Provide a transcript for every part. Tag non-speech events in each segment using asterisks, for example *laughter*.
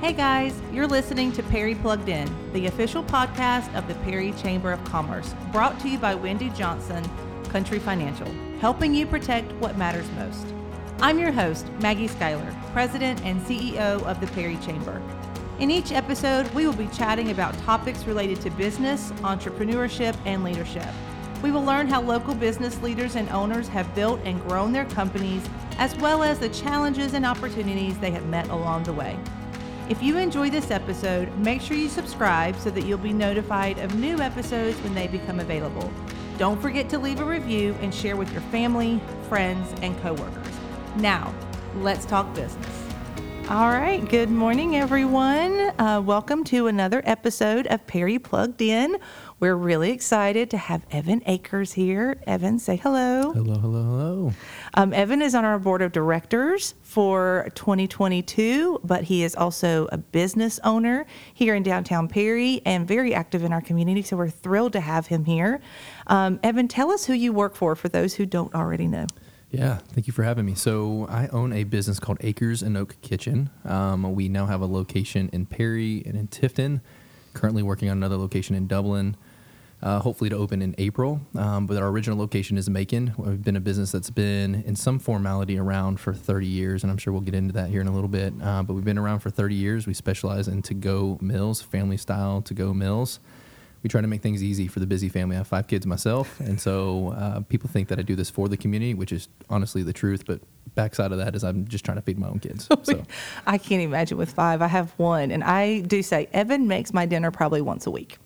Hey guys, you're listening to Perry Plugged In, the official podcast of the Perry Chamber of Commerce, brought to you by Wendy Johnson, Country Financial, helping you protect what matters most. I'm your host, Maggie Schuyler, President and CEO of the Perry Chamber. In each episode, we will be chatting about topics related to business, entrepreneurship, and leadership. We will learn how local business leaders and owners have built and grown their companies, as well as the challenges and opportunities they have met along the way. If you enjoy this episode, make sure you subscribe so that you'll be notified of new episodes when they become available. Don't forget to leave a review and share with your family, friends, and coworkers. Now, let's talk business. All right, good morning, everyone. Uh, welcome to another episode of Perry Plugged In. We're really excited to have Evan Acres here. Evan, say hello. Hello, hello, hello. Um, Evan is on our board of directors for 2022, but he is also a business owner here in downtown Perry and very active in our community. So we're thrilled to have him here. Um, Evan, tell us who you work for for those who don't already know. Yeah, thank you for having me. So, I own a business called Acres and Oak Kitchen. Um, we now have a location in Perry and in Tifton. Currently working on another location in Dublin. Uh, hopefully to open in April. Um, but our original location is Macon. We've been a business that's been in some formality around for 30 years, and I'm sure we'll get into that here in a little bit. Uh, but we've been around for 30 years. We specialize in to-go meals, family style to-go meals we try to make things easy for the busy family. I have five kids myself, *laughs* and so uh, people think that I do this for the community, which is honestly the truth. But backside of that is I'm just trying to feed my own kids. *laughs* So. I can't imagine with five. I have one, and I do say Evan makes my dinner probably once a week.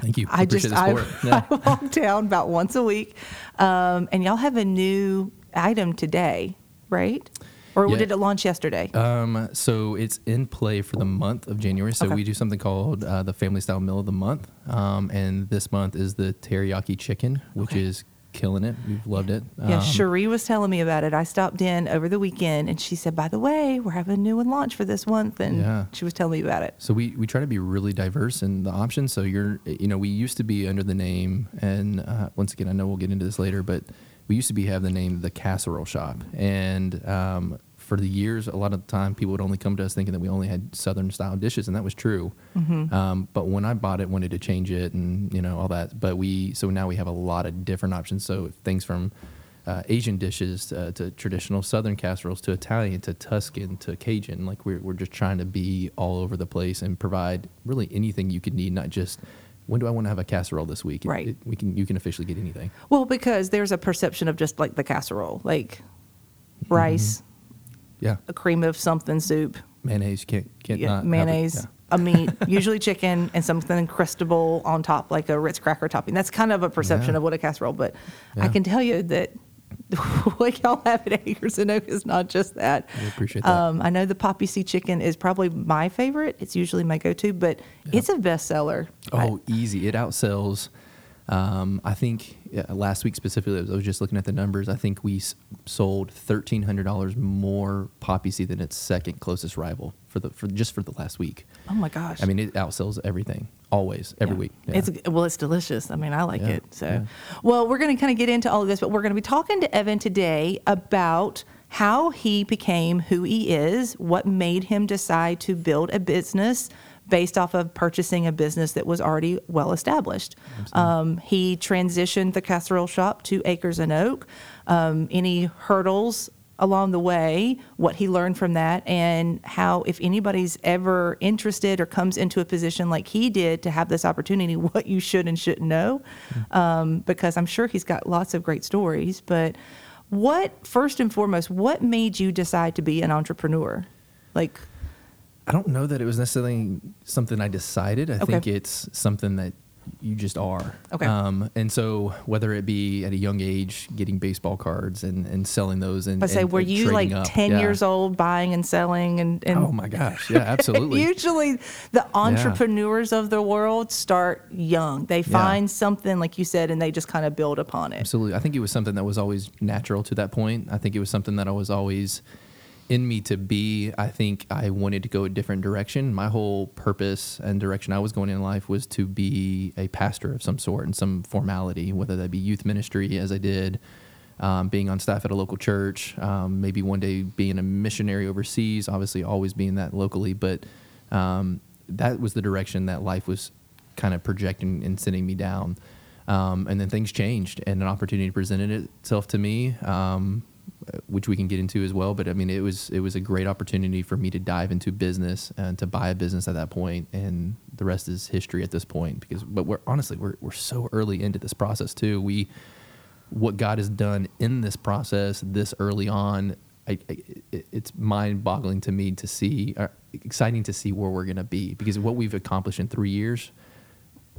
Thank you. I, I just I, *laughs* yeah. I, walk down about once a week, um, and y'all have a new item today, right? Or yeah. did it launch yesterday? Um, so it's in play for the month of January. So okay. we do something called uh, the Family Style Meal of the Month, um, and this month is the teriyaki chicken, which okay. is killing it. We've loved it. Yeah, um, Cherie was telling me about it. I stopped in over the weekend, and she said, "By the way, we're having a new one launch for this month," and yeah. she was telling me about it. So we we try to be really diverse in the options. So you're, you know, we used to be under the name, and uh, once again, I know we'll get into this later, but we used to be have the name the Casserole Shop, and um, for the years, a lot of the time, people would only come to us thinking that we only had Southern style dishes, and that was true. Mm-hmm. Um, but when I bought it, wanted to change it, and you know all that. But we so now we have a lot of different options. So things from uh, Asian dishes uh, to traditional Southern casseroles to Italian to Tuscan to Cajun. Like we're we're just trying to be all over the place and provide really anything you could need, not just when do I want to have a casserole this week? Right. It, we can you can officially get anything. Well, because there's a perception of just like the casserole, like mm-hmm. rice, yeah, a cream of something soup, mayonnaise. Can't can't yeah, not mayonnaise. Yeah. A meat, usually chicken, and something crustable on top, like a Ritz cracker topping. That's kind of a perception yeah. of what a casserole, but I can tell you that *laughs* what y'all have at Acres and Oak is not just that. I appreciate that. Um, I know the poppy seed chicken is probably my favorite. It's usually my go-to, but yeah. it's a bestseller. Oh, I, easy! It outsells. Um, I think yeah, last week specifically, I was just looking at the numbers. I think we s- sold thirteen hundred dollars more poppy seed than its second closest rival for the for just for the last week. Oh my gosh! I mean, it outsells everything always every yeah. week. Yeah. It's well, it's delicious. I mean, I like it. So, well, we're going to kind of get into all of this, but we're going to be talking to Evan today about how he became who he is, what made him decide to build a business based off of purchasing a business that was already well established. Um, he transitioned the casserole shop to Acres and Oak. Um, any hurdles along the way, what he learned from that, and how, if anybody's ever interested or comes into a position like he did to have this opportunity, *laughs* what you should and shouldn't know. Mm-hmm. Um, because I'm sure he's got lots of great stories. But what, first and foremost, what made you decide to be an entrepreneur? Like, I don't know that it was necessarily something I decided. I okay. think it's something that you just are. Okay. Um, and so whether it be at a young age getting baseball cards and, and selling those and I say, and, were and you like up. 10 yeah. years old buying and selling and, and Oh my gosh. Yeah, absolutely. *laughs* usually the entrepreneurs yeah. of the world start young. They find yeah. something like you said and they just kind of build upon it. Absolutely. I think it was something that was always natural to that point. I think it was something that I was always in me to be, I think I wanted to go a different direction. My whole purpose and direction I was going in life was to be a pastor of some sort in some formality, whether that be youth ministry, as I did, um, being on staff at a local church, um, maybe one day being a missionary overseas, obviously always being that locally, but um, that was the direction that life was kind of projecting and sending me down. Um, and then things changed, and an opportunity presented itself to me, um, which we can get into as well. But I mean, it was it was a great opportunity for me to dive into business and to buy a business at that point, and the rest is history at this point. Because, but we're honestly we're we're so early into this process too. We what God has done in this process this early on. I, I, it's mind-boggling to me to see, uh, exciting to see where we're going to be because what we've accomplished in three years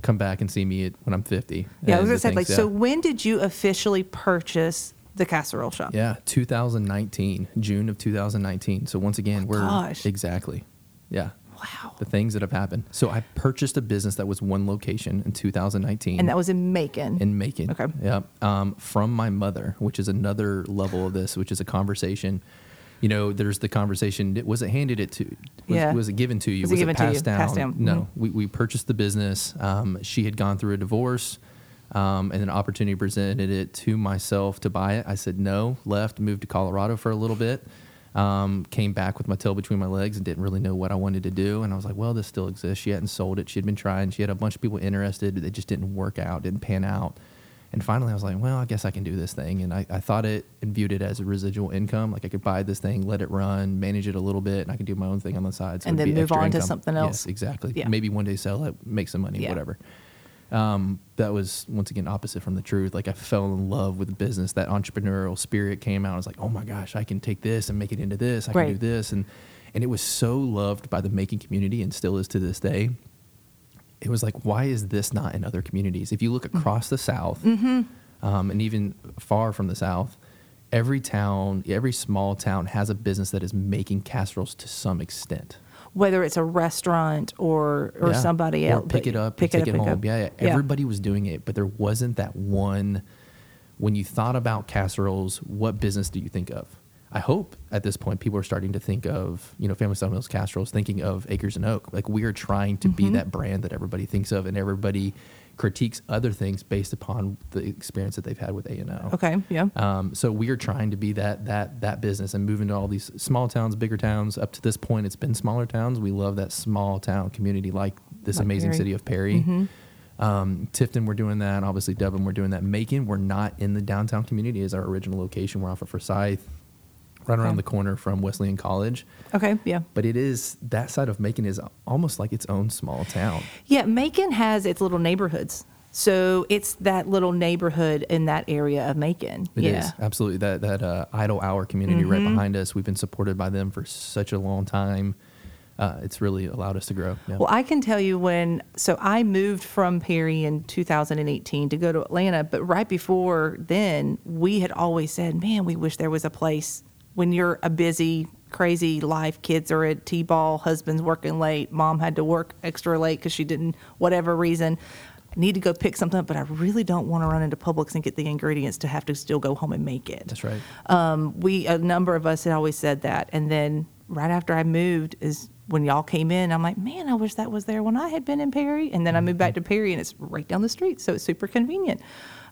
come back and see me at, when I'm 50. Yeah, I was gonna say, like, things- so when did you officially purchase the casserole shop? Yeah, 2019, June of 2019. So once again, we're gosh. exactly, yeah, Wow. the things that have happened. So I purchased a business that was one location in 2019. And that was in Macon. in Macon. Okay. Yep. Um, from my mother, which is another level of this, which is a conversation. You know, there's the conversation. It was it handed it to? Was, Yeah. Was it given to you? Was it given to you? passed down? Passed down. No. Mhm. We, we purchased the business. Um, she had gone through a divorce, um, and an opportunity presented it to myself to buy it. I said no. Left. Moved to Colorado for a little bit. Um, came back with my tail between my legs and didn't really know what I wanted to do. And I was like, well, this still exists. She hadn't sold it. She had been trying. She had a bunch of people interested. It just didn't work out, didn't pan out. And finally, I was like, well, I guess I can do this thing. And I, I thought it and viewed it as a residual income. Like I could buy this thing, let it run, manage it a little bit, and I could do my own thing on the side. So And then move on to income. something Yes, else. exactly. Yeah. Maybe one day sell it, make some money, Yeah. whatever. Um, that was once again opposite from the truth. Like I fell in love with business. That entrepreneurial spirit came out. I was like, oh my gosh, I can take this and make it into this. I can do this, and and it was so loved by the Macon community, and still is to this day. It was like, why is this not in other communities? If you look Mm-hmm. across the South, um, and even far from the South, every town, every small town has a business that is making casseroles to some extent. Whether it's a restaurant or or Yeah. somebody Or else. pick it up, pick it take up it and home. go. Yeah, yeah, everybody was doing it, but there wasn't that one. When you thought about casseroles, what business do you think of? I hope at this point people are starting to think of, you know, Family Style Mills casseroles, thinking of Acres and Oak. Like we are trying to Mm-hmm. be that brand that everybody thinks of, and everybody critiques other things based upon the experience that they've had with A and O. Okay. Yeah. Um, so we are trying to be that that that business and moving to all these small towns, bigger towns. Up to this point, it's been smaller towns. We love that small town community, like this Like amazing Perry. city of Perry. Mm-hmm. Um, Tifton, we're doing that. Obviously, Dublin, we're doing that. Macon, we're not in the downtown community. Is our original location. We're off of Forsyth, right around Okay. the corner from Wesleyan College. Okay. Yeah. But it is that side of Macon is almost like its own small town. Yeah, Macon has its little neighborhoods. So it's that little neighborhood in that area of Macon. It is yeah. Mm-hmm. absolutely that that uh, idle hour community right behind us. We've been supported by them for such a long time. Uh, it's really allowed us to grow. Yeah. Well, I can tell you when, so I moved from Perry in 2018 to go to Atlanta, but right before then, we had always said, man, we wish there was a place when you're a busy, crazy life, kids are at T ball, husband's working late, mom had to work extra late because she didn't, whatever reason. Need to go pick something up, but I really don't want to run into Publix and get the ingredients to have to still go home and make it That's right. um, we a number of us had always said that and then right after i moved is when y'all came in i'm like man i wish that was there when i had been in perry and then i moved back to perry and it's right down the street so it's super convenient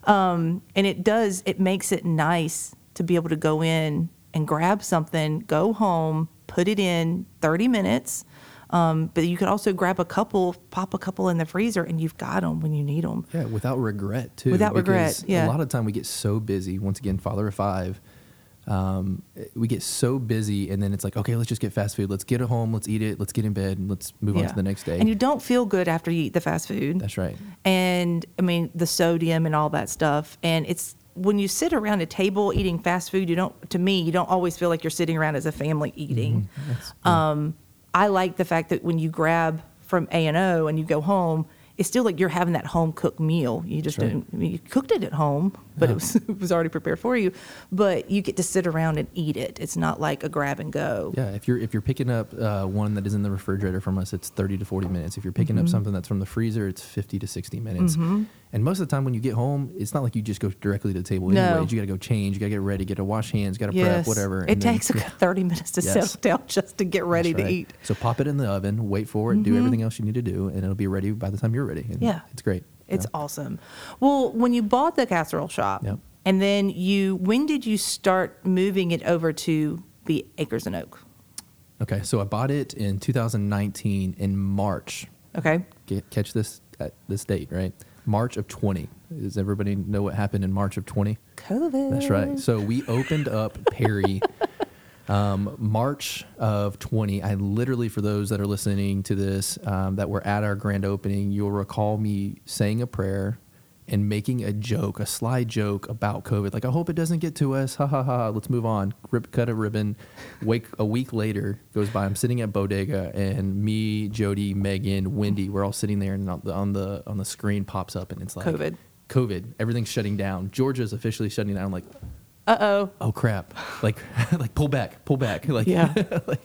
um, and it does it makes it nice to be able to go in and grab something go home put it in 30 minutes um, but you could also grab a couple pop a couple in the freezer and you've got them when you need them Yeah, without regret too. Without regret, yeah. A lot of time we get so busy. Once again, father of five. Um, we get so busy, and then it's like, okay, let's just get fast food. Let's get it home. Let's eat it. Let's get in bed, and let's move on to the next day. and you don't feel good after you eat the fast food That's right. and I mean the sodium and all that stuff. And it's when you sit around a table eating fast food, you don't. To me, you don't always feel like you're sitting around as a family eating. Um, I like the fact that when you grab from A and O and you go home, it's still like you're having that home cooked meal. You just right. didn't. I mean, you cooked it at home, but Yeah. it was *laughs* it was already prepared for you. But you get to sit around and eat it. It's not like a grab and go. Yeah, if you're if you're picking up uh, one that is in the refrigerator from us, it's thirty to forty minutes. If you're picking Mm-hmm. up something that's from the freezer, it's fifty to sixty minutes. And most of the time, when you get home, it's not like you just go directly to the table. No. Anyways, you got to go change, you got to get ready, get to wash hands, got to Yes. prep, whatever. It and then- takes a good *laughs* *laughs* 30 minutes to Yes. settle down just to get ready to eat. So pop it in the oven, wait for it, do everything else you need to do, and it'll be ready by the time you're ready. Yeah. it's great. It's Yeah. awesome. Well, when you bought the casserole shop, Yep. And then you, when did you start moving it over to the Acres and Oak? Okay, so I bought it in 2019 in March. Okay. Get, catch this at this date, right? March of 20. Does everybody know what happened in March of 20? COVID. That's right. So we opened up Perry um, March of 20. I literally, for those that are listening to this um, that were at our grand opening, you'll recall me saying a prayer and making a joke, a sly joke about COVID. Like, I hope it doesn't get to us. *laughs* Ha ha ha. Let's move on. Rip, cut a ribbon. Wake a week later goes by. I'm sitting at Bodega, and me, Jody, Megan, Wendy, we're all sitting there, and on the on the, on the screen pops up, and it's like COVID. COVID. Everything's shutting down. Georgia's officially shutting down. I'm like, Uh oh. oh crap! Like, *laughs* like pull back, pull back. *laughs* Like, Yeah. *laughs* like,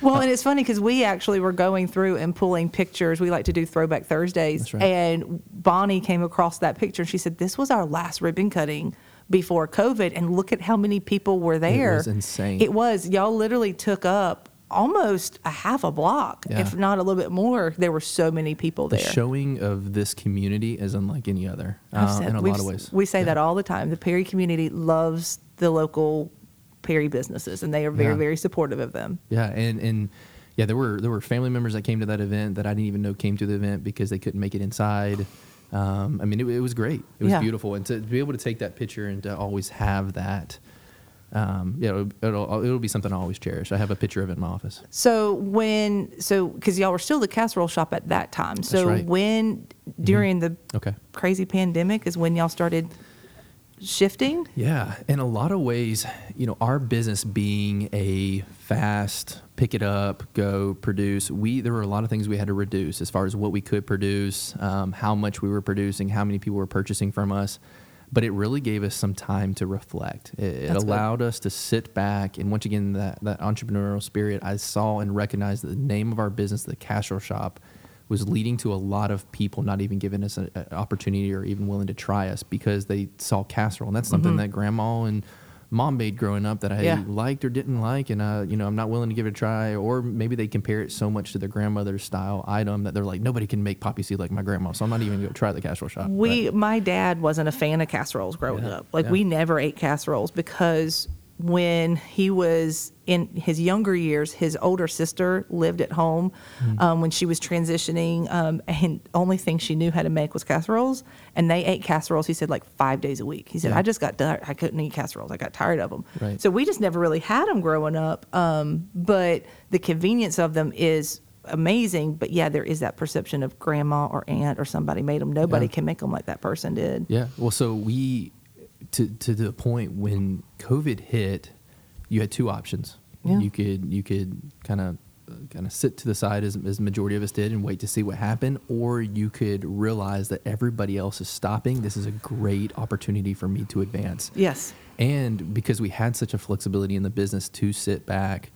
Well, and it's funny because we actually were going through and pulling pictures. We like to do Throwback Thursdays. Right. And Bonnie came across that picture and she said, This was our last ribbon cutting before COVID. And look at how many people were there. It was insane. It was. Y'all literally took up almost a half a block, Yeah. if not a little bit more. There were so many people there. the showing of this community is unlike any other uh, said- in a lot of ways. We say Yeah. that all the time. The Perry community loves the local Perry businesses and they are very, Yeah. very supportive of them. Yeah, and and yeah, there were there were family members that came to that event that I didn't even know came to the event because they couldn't make it inside. Um, I mean, it, it was great. It was beautiful, and to be able to take that picture and to always have that, um, yeah, it'll, it'll it'll be something I always cherish. I have a picture of it in my office. So when so because y'all were still the casserole shop at that time. So right. Mm-hmm. when during the Okay. crazy pandemic is when y'all started shifting. Yeah, in a lot of ways, you know, our business being a fast pick it up, go produce. We there were a lot of things we had to reduce as far as what we could produce, um, how much we were producing, how many people were purchasing from us. But it really gave us some time to reflect. It, it That's good. allowed us to sit back and once again that that entrepreneurial spirit. I saw and recognized that the name of our business, the Casserole Shop, was leading to a lot of people not even giving us an opportunity or even willing to try us because they saw casserole, and that's something mm-hmm. that grandma and mom made growing up that I. Yeah. liked or didn't like, and uh, you know I'm not willing to give it a try. Or maybe they compare it so much to their grandmother's style item that they're like, nobody can make poppy seed like my grandma, so I'm not even going to try the casserole shop. We my dad wasn't a fan of casseroles growing Yeah, up. Like yeah. we never ate casseroles because when he was in his younger years, his older sister lived at home Hmm. um, when she was transitioning, um, and only thing she knew how to make was casseroles. And they ate casseroles. He said like five days a week. He said Yeah. I just got tired. I couldn't eat casseroles. I got tired of them. Right. So we just never really had them growing up. Um, but the convenience of them is amazing. But yeah, there is that perception of grandma or aunt or somebody made them. Nobody Yeah. can make them like that person did. Yeah. Well, so we to to the point when COVID hit, you had two options. Yeah. You could you could kind of kind of sit to the side as as majority of us did and wait to see what happened, or you could realize that everybody else is stopping. This is a great opportunity for me to advance. Yes. And because we had such a flexibility in the business to sit back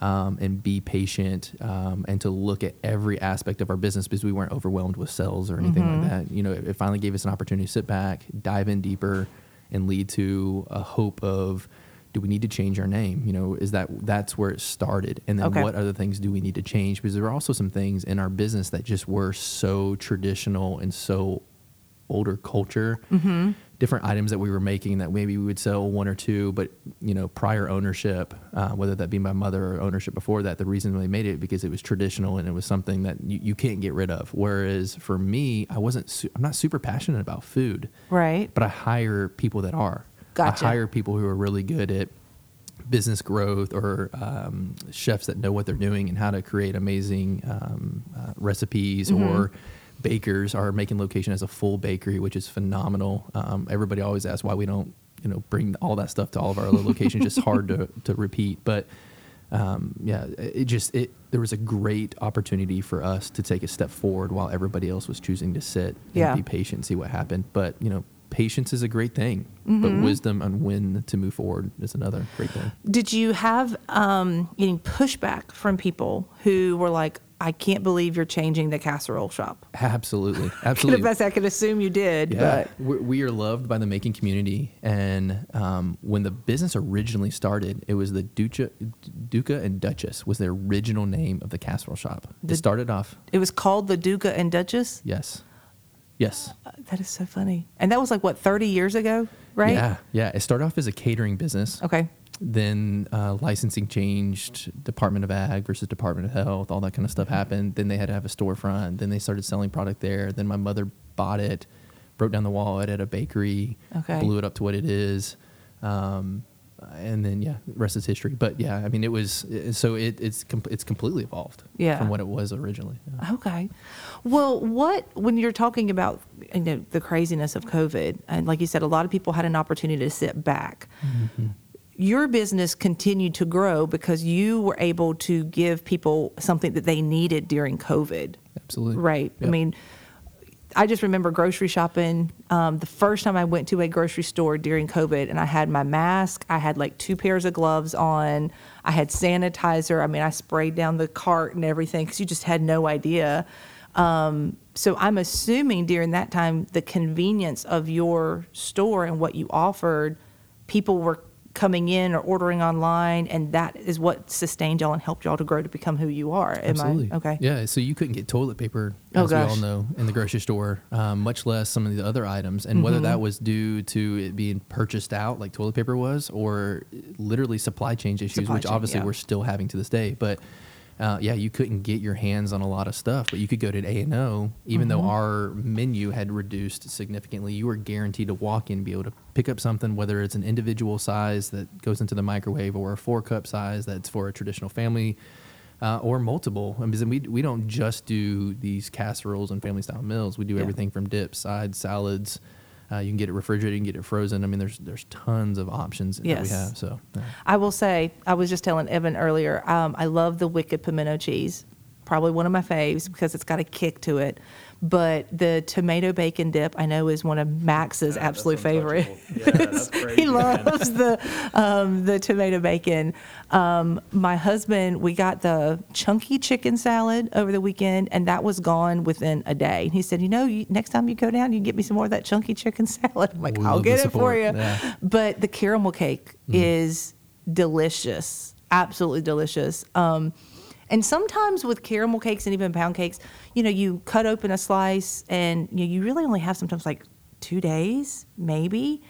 um, and be patient um, and to look at every aspect of our business because we weren't overwhelmed with sales or anything Mm-hmm. like that. You know, it, it finally gave us an opportunity to sit back, dive in deeper, and lead to a hope of do we need to change our name? You know, is that that's where it started? And then Okay. what other things do we need to change? Because there are also some things in our business that just were so traditional and so older culture Mm-hmm. different items that we were making that maybe we would sell one or two but you know prior ownership uh, whether that be my mother or ownership before that the reason they made it because it was traditional and it was something that you, you can't get rid of whereas for me i wasn't su- i'm not super passionate about food Right. but i hire people that are Gotcha. i hire people who are really good at business growth or um, chefs that know what they're doing and how to create amazing um, uh, recipes Mm-hmm. or bakers our Macon location has a full bakery which is phenomenal um, everybody always asks why we don't you know bring all that stuff to all of our other locations just hard to, *laughs* to repeat but um, yeah it just it there was a great opportunity for us to take a step forward while everybody else was choosing to sit and Yeah. be patient and see what happened but you know patience is a great thing but Mm-hmm. wisdom on when to move forward is another great thing Did you have um, any pushback from people who were like, I can't believe you're changing the casserole shop? absolutely *laughs* absolutely best I could assume you did, Yeah, but we are loved by the Macon community, and um, when the business originally started, it was the Duca, Duca and Duchess was the original name of the casserole shop. The- it started off, it was called the Duca and Duchess. yes, yes, Uh, That is so funny. And that was like what 30 years ago. right? Yeah, yeah. It started off as a catering business. Okay. Then uh, licensing changed, Department of Ag versus Department of Health, all that kind of stuff Mm-hmm. happened. Then they had to have a storefront. Then they started selling product there. Then my mother bought it, broke down the wall at a bakery, Okay. blew it up to what it is. Um, Uh, and then yeah, rest is history. But yeah, I mean, it was so it, it's com- it's completely evolved Yeah. from what it was originally. Yeah. Okay. Well, what when you're talking about you know the craziness of COVID, and like you said, a lot of people had an opportunity to sit back. Mm-hmm. Your business continued to grow because you were able to give people something that they needed during COVID. Absolutely. Right. I mean, I just remember grocery shopping. Um, the first time I went to a grocery store during COVID, and I had my mask, I had like two pairs of gloves on, I had sanitizer. I mean, I sprayed down the cart and everything because you just had no idea. Um, so I'm assuming during that time, the convenience of your store and what you offered, people were coming in or ordering online, and that is what sustained y'all and helped y'all to grow to become who you are. Am Absolutely. I okay? Yeah. So you couldn't get toilet paper, Oh, as we all know, in the grocery store, um, much less some of the other items. And whether Mm-hmm. that was due to it being purchased out, like toilet paper was, or literally supply chain issues, Supply which chain, obviously yeah. we're still having to this day. But uh, yeah, you couldn't get your hands on a lot of stuff, but you could go to A and O. Even Mm-hmm. though our menu had reduced significantly, you were guaranteed to walk in and be able to pick up something, whether it's an individual size that goes into the microwave or a four cup size that's for a traditional family uh, or multiple. I mean, we, we don't just do these casseroles and family style meals. We do Yeah. everything from dips, sides, salads. Uh, you can get it refrigerated, you can get it frozen. I mean, there's there's tons of options that we have. So yeah. I will say, I was just telling Evan earlier, um, I love the Wicked Pimento cheese. Probably one of my faves because it's got a kick to it. But the tomato bacon dip, I know, is one of Max's Yeah, absolute favorite. Yeah, *laughs* he loves the um, the tomato bacon. Um, my husband, we got the chunky chicken salad over the weekend, and that was gone within a day. And he said, "You know, you, next time you go down, you can get me some more of that chunky chicken *laughs* salad." I'm like, We "I'll get it for you." Yeah. But the caramel cake is delicious, absolutely delicious. Um, and sometimes with caramel cakes and even pound cakes, you know, you cut open a slice and you, know, you really only have sometimes like two days, maybe.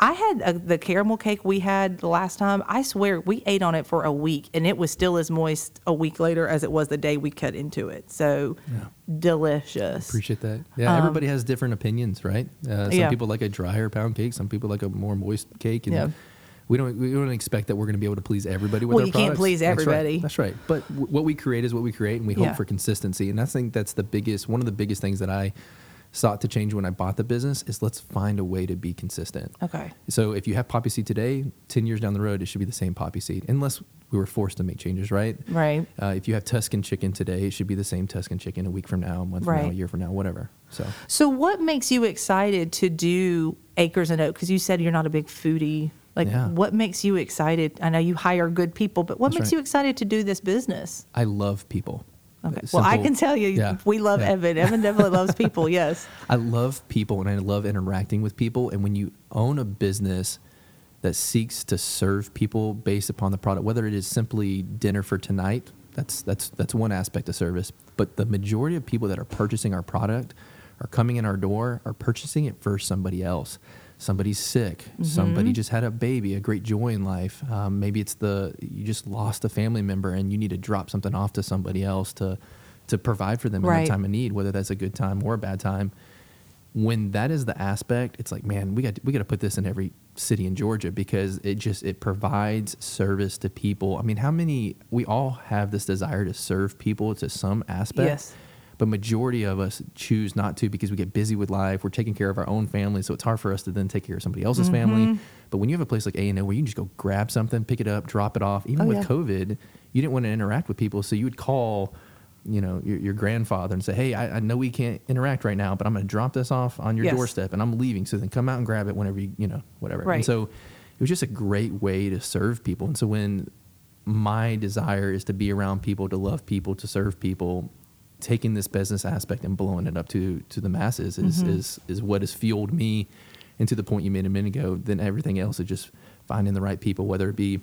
I had a, the caramel cake we had the last time. I swear we ate on it for a week and it was still as moist a week later as it was the day we cut into it. So delicious. Appreciate that. Yeah, everybody has different opinions, right? Uh, some Um, yeah. people like a drier pound cake. Some people like a more moist cake, and Yeah. We don't we don't expect that we're going to be able to please everybody with Well, our you can't products. please That's right. everybody. That's right. But w- what we create is what we create, and we hope Yeah. for consistency. And I think that's the biggest one of the biggest things that I sought to change when I bought the business is let's find a way to be consistent. Okay. So if you have poppy seed today, ten years down the road, it should be the same poppy seed, unless we were forced to make changes, right? Right. Uh, if you have Tuscan chicken today, it should be the same Tuscan chicken a week from now, a month from now, a year from now, whatever. So So, what makes you excited to do Acres and Oak? Because you said you're not a big foodie. Like, Yeah. what makes you excited? I know you hire good people, but what That's makes right. you excited to do this business? I love people. Okay. Well, I can tell you, Yeah, we love yeah. Evan. Evan definitely loves *laughs* people. Yes. I love people and I love interacting with people. And when you own a business that seeks to serve people based upon the product, whether it is simply dinner for tonight, that's that's that's one aspect of service. But the majority of people that are purchasing our product are coming in our door are purchasing it for somebody else. Somebody's sick. Somebody just had a baby, a great joy in life. Um, maybe it's the you just lost a family member and you need to drop something off to somebody else to to provide for them in Right. their time of need, whether that's a good time or a bad time when that is the aspect, it's like, man, we got we got to put this in every city in Georgia because it just it provides service to people. I mean, how many we all have this desire to serve people to some aspect. Yes. But majority of us choose not to because we get busy with life. We're taking care of our own family, so it's hard for us to then take care of somebody else's Mm-hmm. family. But when you have a place like A and O where you can just go grab something, pick it up, drop it off. Even Oh, with yeah. COVID, you didn't want to interact with people, so you would call, you know, your, your grandfather and say, "Hey, I, I know we can't interact right now, but I'm going to drop this off on your Yes. doorstep, and I'm leaving. So then come out and grab it whenever you, you know, whatever." Right. And so it was just a great way to serve people. And so when my desire is to be around people, to love people, to serve people, taking this business aspect and blowing it up to to the masses is Mm-hmm. is is what has fueled me. And to the point you made a minute ago, then everything else is just finding the right people, whether it be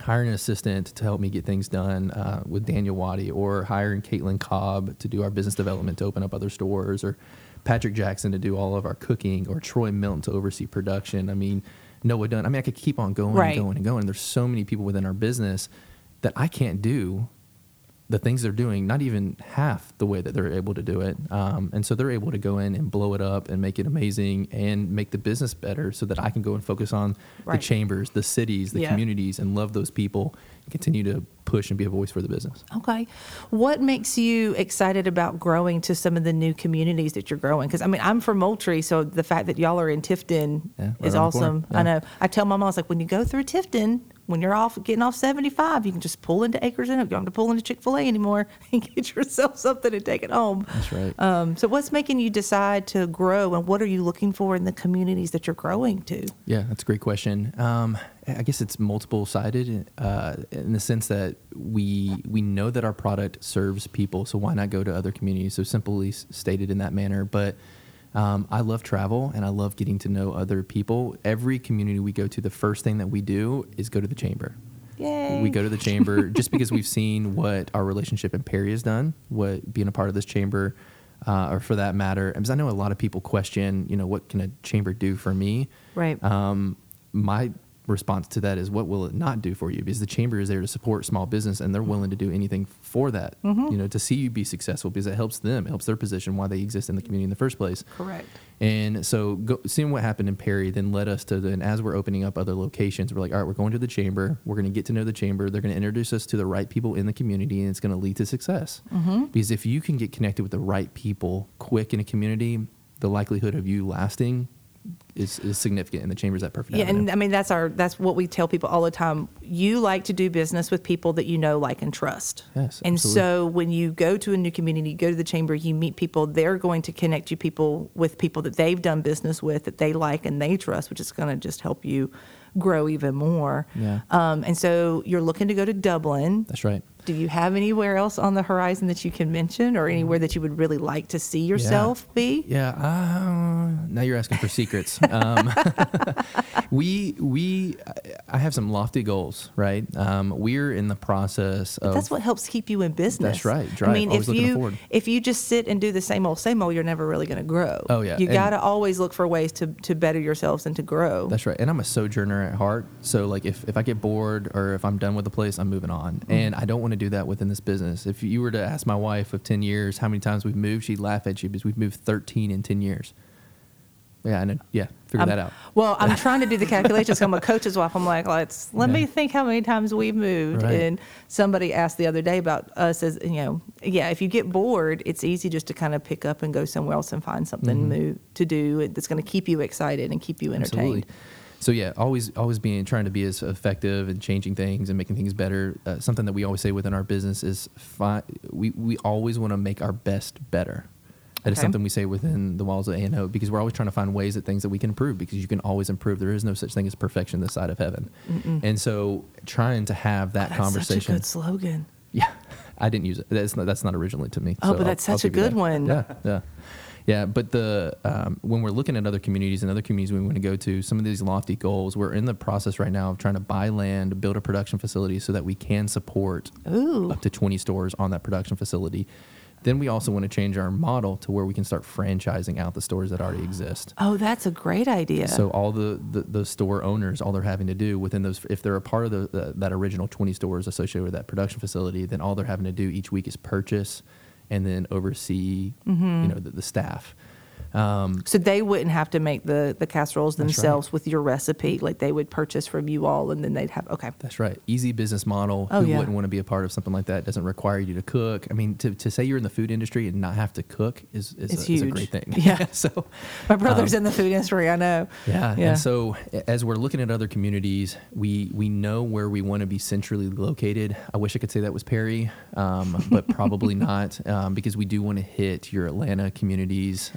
hiring an assistant to help me get things done uh, with Daniel Waddy, or hiring Caitlin Cobb to do our business development to open up other stores, or Patrick Jackson to do all of our cooking, or Troy Milton to oversee production. I mean, Noah Dunn. I mean, I could keep on going Right. and going and going. There's so many people within our business that I can't do the things they're doing, not even half the way that they're able to do it. Um, and so they're able to go in and blow it up and make it amazing and make the business better so that I can go and focus on Right. the chambers, the cities, the Yeah. communities, and love those people and continue to push and be a voice for the business. Okay. What makes you excited about growing to some of the new communities that you're growing? Because I mean, I'm from Moultrie, so the fact that y'all are in Tifton Yeah, right is around the corner. awesome. I know. I tell my mom, I was like, when you go through Tifton, when you're off getting off 75, you can just pull into Acres and you don't have to pull into Chick Fil A anymore *laughs* and get yourself something and take it home. That's right. Um, so, what's making you decide to grow, and what are you looking for in the communities that you're growing to? Yeah, that's a great question. Um, I guess it's multiple sided uh, in the sense that we we know that our product serves people, so why not go to other communities? So simply stated in that manner, but. Um, I love travel and I love getting to know other people. Every community we go to, the first thing that we do is go to the chamber. Yay. We go to the chamber *laughs* just because we've seen what our relationship in Perry has done, what being a part of this chamber, uh, or for that matter, because I know a lot of people question, you know, what can a chamber do for me? Right. Um, my response to that is, what will it not do for you? Because the chamber is there to support small business, and they're willing to do anything for that. Mm-hmm. You know, to see you be successful because it helps them, it helps their position, why they exist in the community in the first place. Correct. And so, go, seeing what happened in Perry then led us to then, as we're opening up other locations, we're like, all right, we're going to the chamber. We're going to get to know the chamber. They're going to introduce us to the right people in the community, and it's going to lead to success. Mm-hmm. Because if you can get connected with the right people quick in a community, the likelihood of you lasting is, is significant. in the chamber's that perfect. Yeah, avenue. and I mean that's our that's what we tell people all the time. You like to do business with people that you know, like, and trust. Yes, And absolutely. so when you go to a new community, you go to the chamber, you meet people. They're going to connect you people with people that they've done business with that they like and they trust, which is going to just help you grow even more. Yeah. Um, and so you're looking to go to Dublin. That's right. Do you have anywhere else on the horizon that you can mention, or anywhere that you would really like to see yourself be? Yeah. Uh, now you're asking for secrets. *laughs* Um, *laughs* we we I have some lofty goals, right? Um, we're in the process of. That's what helps keep you in business. That's right. I mean, always if you forward. if you just sit and do the same old same old, you're never really going to grow. Oh, yeah. You got to always look for ways to to better yourselves and to grow. That's right. And I'm a sojourner at heart. So like if, if I get bored or if I'm done with the place, I'm moving on. Mm-hmm. And I don't want to do that within this business. If you were to ask my wife of 10 years how many times we've moved, she'd laugh at you because we've moved 13 in 10 years. Yeah, I know. Yeah, figure I'm- that out. Well, I'm trying to do the calculations. I'm a coach's wife. I'm like, let's let me think how many times we've moved. Right. And somebody asked the other day about us as you know, yeah. If you get bored, it's easy just to kind of pick up and go somewhere else and find something mm-hmm. new to do that's going to keep you excited and keep you entertained. Absolutely. So yeah, always always being trying to be as effective and changing things and making things better. Uh, something that we always say within our business is fi- we we always want to make our best better. That is Okay. something we say within the walls of A&O because we're always trying to find ways that things that we can improve because you can always improve. There is no such thing as perfection this side of heaven. And so trying to have that That's conversation. such a good slogan. Yeah, *laughs* I didn't use it. That's not, that's not originally to me. Oh, so but I'll- that's I'll such a good one. Yeah, yeah, yeah. But the um, when we're looking at other communities and other communities we want to go to, some of these lofty goals, we're in the process right now of trying to buy land, build a production facility, so that we can support Ooh. up to 20 stores on that production facility. Then we also want to change our model to where we can start franchising out the stores that already exist. Oh, that's a great idea. So all the, the, the store owners, all they're having to do within those, if they're a part of the, the, that original 20 stores associated with that production facility, then all they're having to do each week is purchase and then oversee, Mm-hmm. you know, the, the staff. Um, So they wouldn't have to make the, the casseroles That's right. themselves with your recipe. Like they would purchase from you all and then they'd have, okay. that's right. Easy business model. Oh, Who yeah. wouldn't want to be a part of something like that? Doesn't require you to cook. I mean, to, to say you're in the food industry and not have to cook is, is, It's a, is a great thing. Yeah. *laughs* so My brother's Um, in the food industry, I know. Yeah, Yeah. and so as we're looking at other communities, we we know where we want to be centrally located. I wish I could say that was Perry, um, but probably *laughs* not, um, because we do want to hit your Atlanta communities,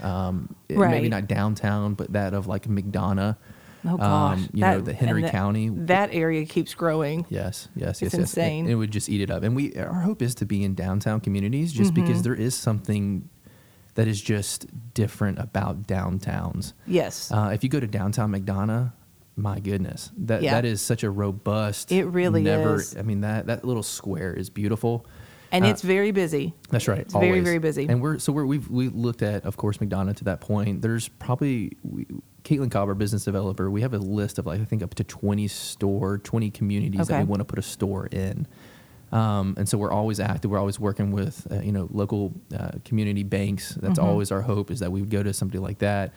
um, Right. maybe not downtown, but that of like McDonough. Oh gosh. um, you know the Henry that- County. That area keeps growing. Yes, yes, It's yes, yes. insane. It, it would just eat it up. And we our hope is to be in downtown communities just Mm-hmm. because there is something that is just different about downtowns. Yes. Uh, if you go to downtown McDonough, my goodness, that Yeah. that is such a robust. It really never, is. I mean that that little square is beautiful. And Uh, it's very busy. That's right. It's very, always. very busy. And we're so we're, we've we looked at, of course, McDonough to that point. There's probably we, Caitlin Cobb, our business developer. We have a list of like I think up to 20 store, 20 communities that we want to put a store in. Um, and so we're always active. We're always working with uh, you know local uh, community banks. That's Mhm. always our hope is that we would go to somebody like that.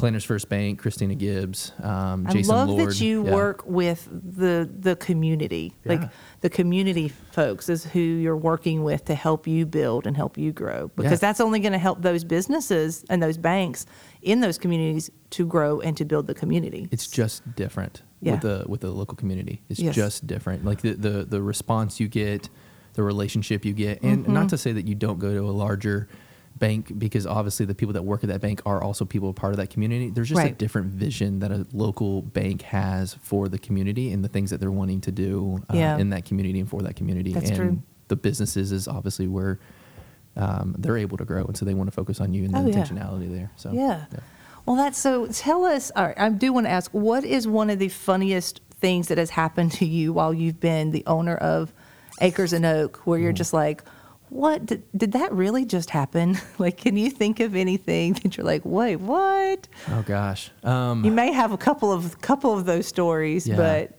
Planters First Bank, Christina Gibbs, um, I Jason love Lord. that you Yeah. work with the the community, like the community folks is who you're working with to help you build and help you grow. Because Yeah. that's only going to help those businesses and those banks in those communities to grow and to build the community. It's just different Yeah. with the with the local community. It's Yes. just different. Like the, the the response you get, the relationship you get, and Mm-hmm. not to say that you don't go to a larger bank because obviously the people that work at that bank are also people part of that community. There's just a different vision that a local bank has for the community and the things that they're wanting to do uh, Yeah. in that community and for that community. That's and true. the businesses is obviously where um, they're able to grow, and so they want to focus on you and the Oh, yeah. intentionality there. So Yeah. Well, that's so. Tell us. All right, I do want to ask. What is one of the funniest things that has happened to you while you've been the owner of Acres and Oak, where Mm. you're just like, what did, did that really just happen? *laughs* like, can you think of anything *laughs* that you're like, wait, what? Oh gosh. Um, You may have a couple of couple of those stories, Yeah. but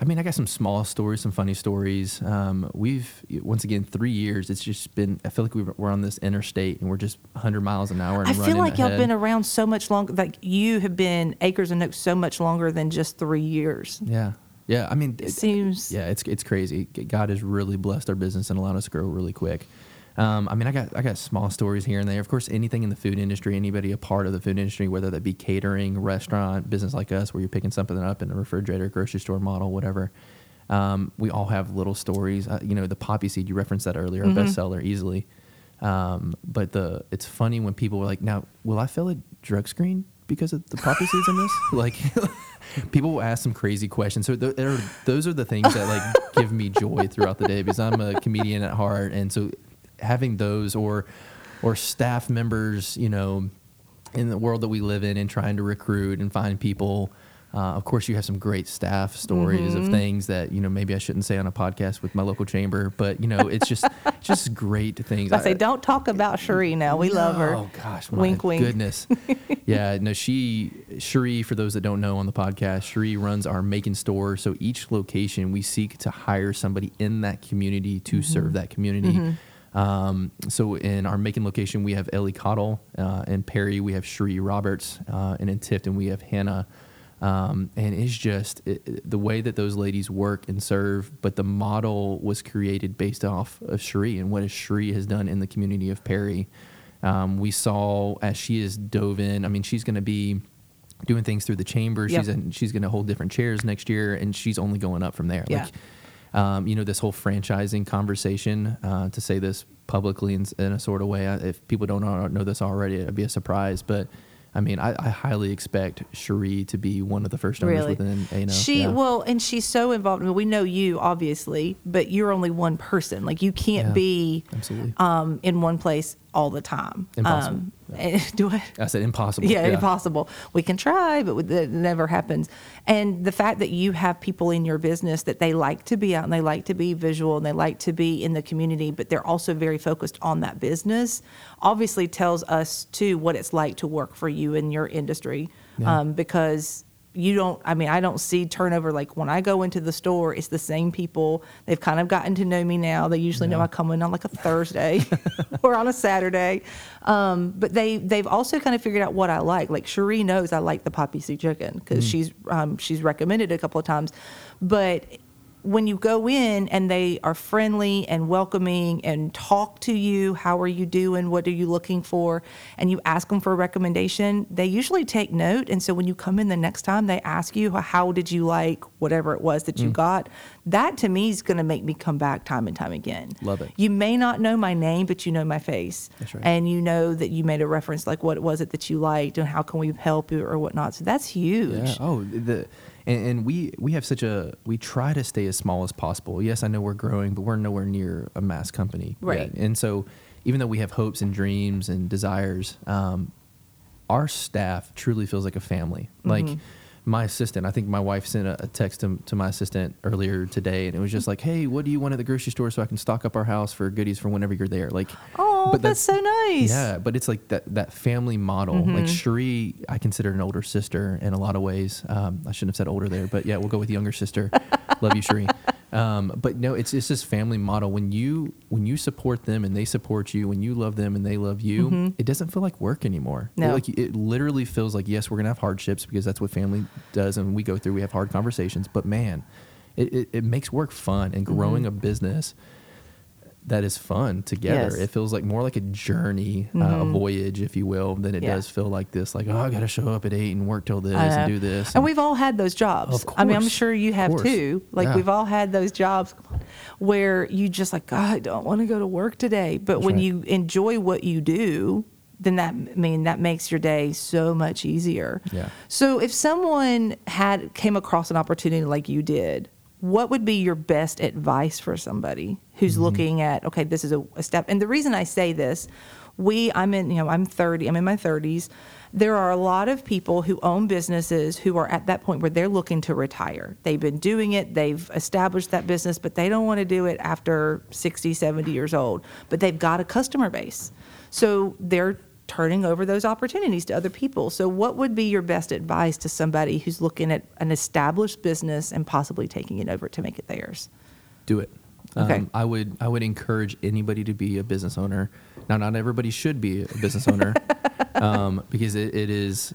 I mean, I got some small stories, some funny stories. Um, we've once again three years. It's just been. I feel like we've, we're on this interstate and we're just 100 miles an hour. And I feel like y'all been around so much longer. Like you have been Acres and Oak so much longer than just three years. Yeah, yeah. I mean, It seems. yeah, it's it's crazy. God has really blessed our business and allowed us to grow really quick. Um, I mean, I got I got small stories here and there. Of course, anything in the food industry, anybody a part of the food industry, whether that be catering, restaurant, business like us, where you're picking something up in a refrigerator, grocery store model, whatever. Um, we all have little stories. Uh, you know, the poppy seed you referenced that earlier, our bestseller easily. Um, but the it's funny when people were like, "Now, will I fail a drug screen because of the poppy seeds in this?" *laughs* Like, *laughs* people will ask some crazy questions. So th- are, those are the things that like *laughs* give me joy throughout the day because I'm a comedian at heart, and so having those or or staff members, you know, in the world that we live in and trying to recruit and find people. Uh, of course, you have some great staff stories Mm-hmm. of things that you know maybe I shouldn't say on a podcast with my local chamber, but you know it's just *laughs* just great things. I say, don't talk about Cherie now. We love her. Oh gosh, my Wink, wink. goodness. *laughs* yeah, no, she Cherie. For those that don't know on the podcast, Cherie runs our making store. So each location, we seek to hire somebody in that community to Mm-hmm. serve that community. Um, so in our Macon location, we have Ellie Cottle. Uh, in Perry, we have Cherie Roberts, uh, and in Tifton, we have Hannah. Um, and it's just it, it- the way that those ladies work and serve. But the model was created based off of Cherie and what Cherie has done in the community of Perry. Um, we saw as she is dove in. I mean, she's going to be doing things through the chamber. Yep. She's in, she's going to hold different chairs next year, and she's only going up from there. Yeah. Like, um, you know, this whole franchising conversation. Uh, to say this publicly in, in a sort of way, I- if people don't know, know this already, it'd be a surprise. But I mean, I, I highly expect Cherie to be one of the first owners Really? within ANO. She yeah. well, and she's so involved. I mean, we know you obviously, but you're only one person. Like you can't Yeah. be Absolutely. um, in one place all the time. Impossible. Um, *laughs* do I? I said impossible. Yeah, impossible. We can try, but it never happens. And the fact that you have people in your business that they like to be out and they like to be visual and they like to be in the community, but they're also very focused on that business, obviously tells us too what it's like to work for you in your industry. Yeah. Um, because you don't i mean i don't see turnover like when i go into the store it's the same people. They've kind of gotten to know me now. They usually know i come in on like a thursday *laughs* or on a saturday. Um, but they they've also kind of figured out what i like. Like cherie knows i like the poppy seed chicken because Mm. she's um, she's recommended it a couple of times. But when you go in and they are friendly and welcoming and talk to you, how are you doing? What are you looking for? And you ask them for a recommendation, they usually take note. And so when you come in the next time, they ask you, how did you like whatever it was Mm. that you got? That to me is going to make me come back time and time again. Love it. You may not know my name, but you know my face. That's right. And you know that you made a reference, like what was it that you liked and how can we help you or whatnot. So that's huge. Yeah. Oh, the and, and we we have such a we try to stay as small as possible. Yes, I know we're growing, but we're nowhere near a mass company. Right. Yet. And so, even though we have hopes and dreams and desires, um, our staff truly feels like a family. Like my assistant, I think my wife sent a, a text to, to my assistant earlier today, and it was just like, "Hey, what do you want at the grocery store so I can stock up our house for goodies for whenever you're there?" Like, Oh, but that's, so nice. yeah, but it's like that that family model. Mm-hmm. Like Cherie, I consider an older sister in a lot of ways. Um, I shouldn't have said older there, but yeah, we'll go with younger sister. Love you, Cherie. *laughs* Um, but no, it's it's this family model. When you when you support them and they support you, when you love them and they love you, it doesn't feel like work anymore. It, Mm-hmm. No. like it literally feels like yes, we're gonna have hardships because that's what family does, and we go through. We have hard conversations, but man, it, it, it makes work fun and growing a business that is fun together. Yes. It feels like more like a journey, uh, a voyage, if you will, than it Yeah. does feel like this. Like, oh, I got to show up at eight and work till this know. and do this. And we've all had those jobs. Of I mean, I'm sure you have too. Like Yeah. we've all had those jobs where you just like, God, I don't want to go to work today. But That's when right. you enjoy what you do, then that I mean that makes your day so much easier. Yeah. So if someone had came across an opportunity like you did, what would be your best advice for somebody who's Mm-hmm. looking at okay, this is a, a step. And the reason I say this, we I'm in you know I'm 30, I'm in my 30s. There are a lot of people who own businesses who are at that point where they're looking to retire. They've been doing it, they've established that business, but they don't want to do it after 60, 70 years old. But they've got a customer base. So they're turning over those opportunities to other people. So, what would be your best advice to somebody who's looking at an established business and possibly taking it over to make it theirs? do it. Okay. Um, I would I would encourage anybody to be a business owner. Now, not everybody should be a business owner *laughs* um, because it, it is.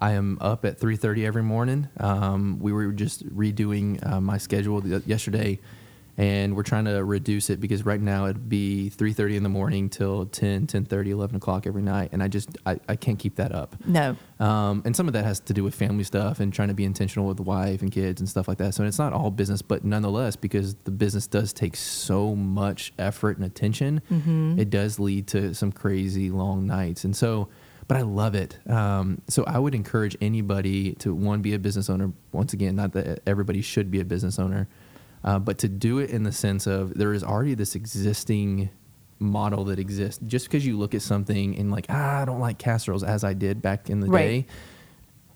I am up at three thirty every morning. Um, we were just redoing uh, my schedule yesterday, and we're trying to reduce it because right now it'd be three thirty in the morning till 10, 10.30, 11 o'clock every night, and I just I, I can't keep that up. No. Um, and some of that has to do with family stuff and trying to be intentional with the wife and kids and stuff like that. So it's not all business, but nonetheless, because the business does take so much effort and attention, it does lead to some crazy long nights. And so, but I love it. Um, so I would encourage anybody to one be a business owner. Once again, not that everybody should be a business owner, uh, but to do it in the sense of there is already this existing model that exists. Just because you look at something and like, ah, I don't like casseroles as I did back in the Right. day,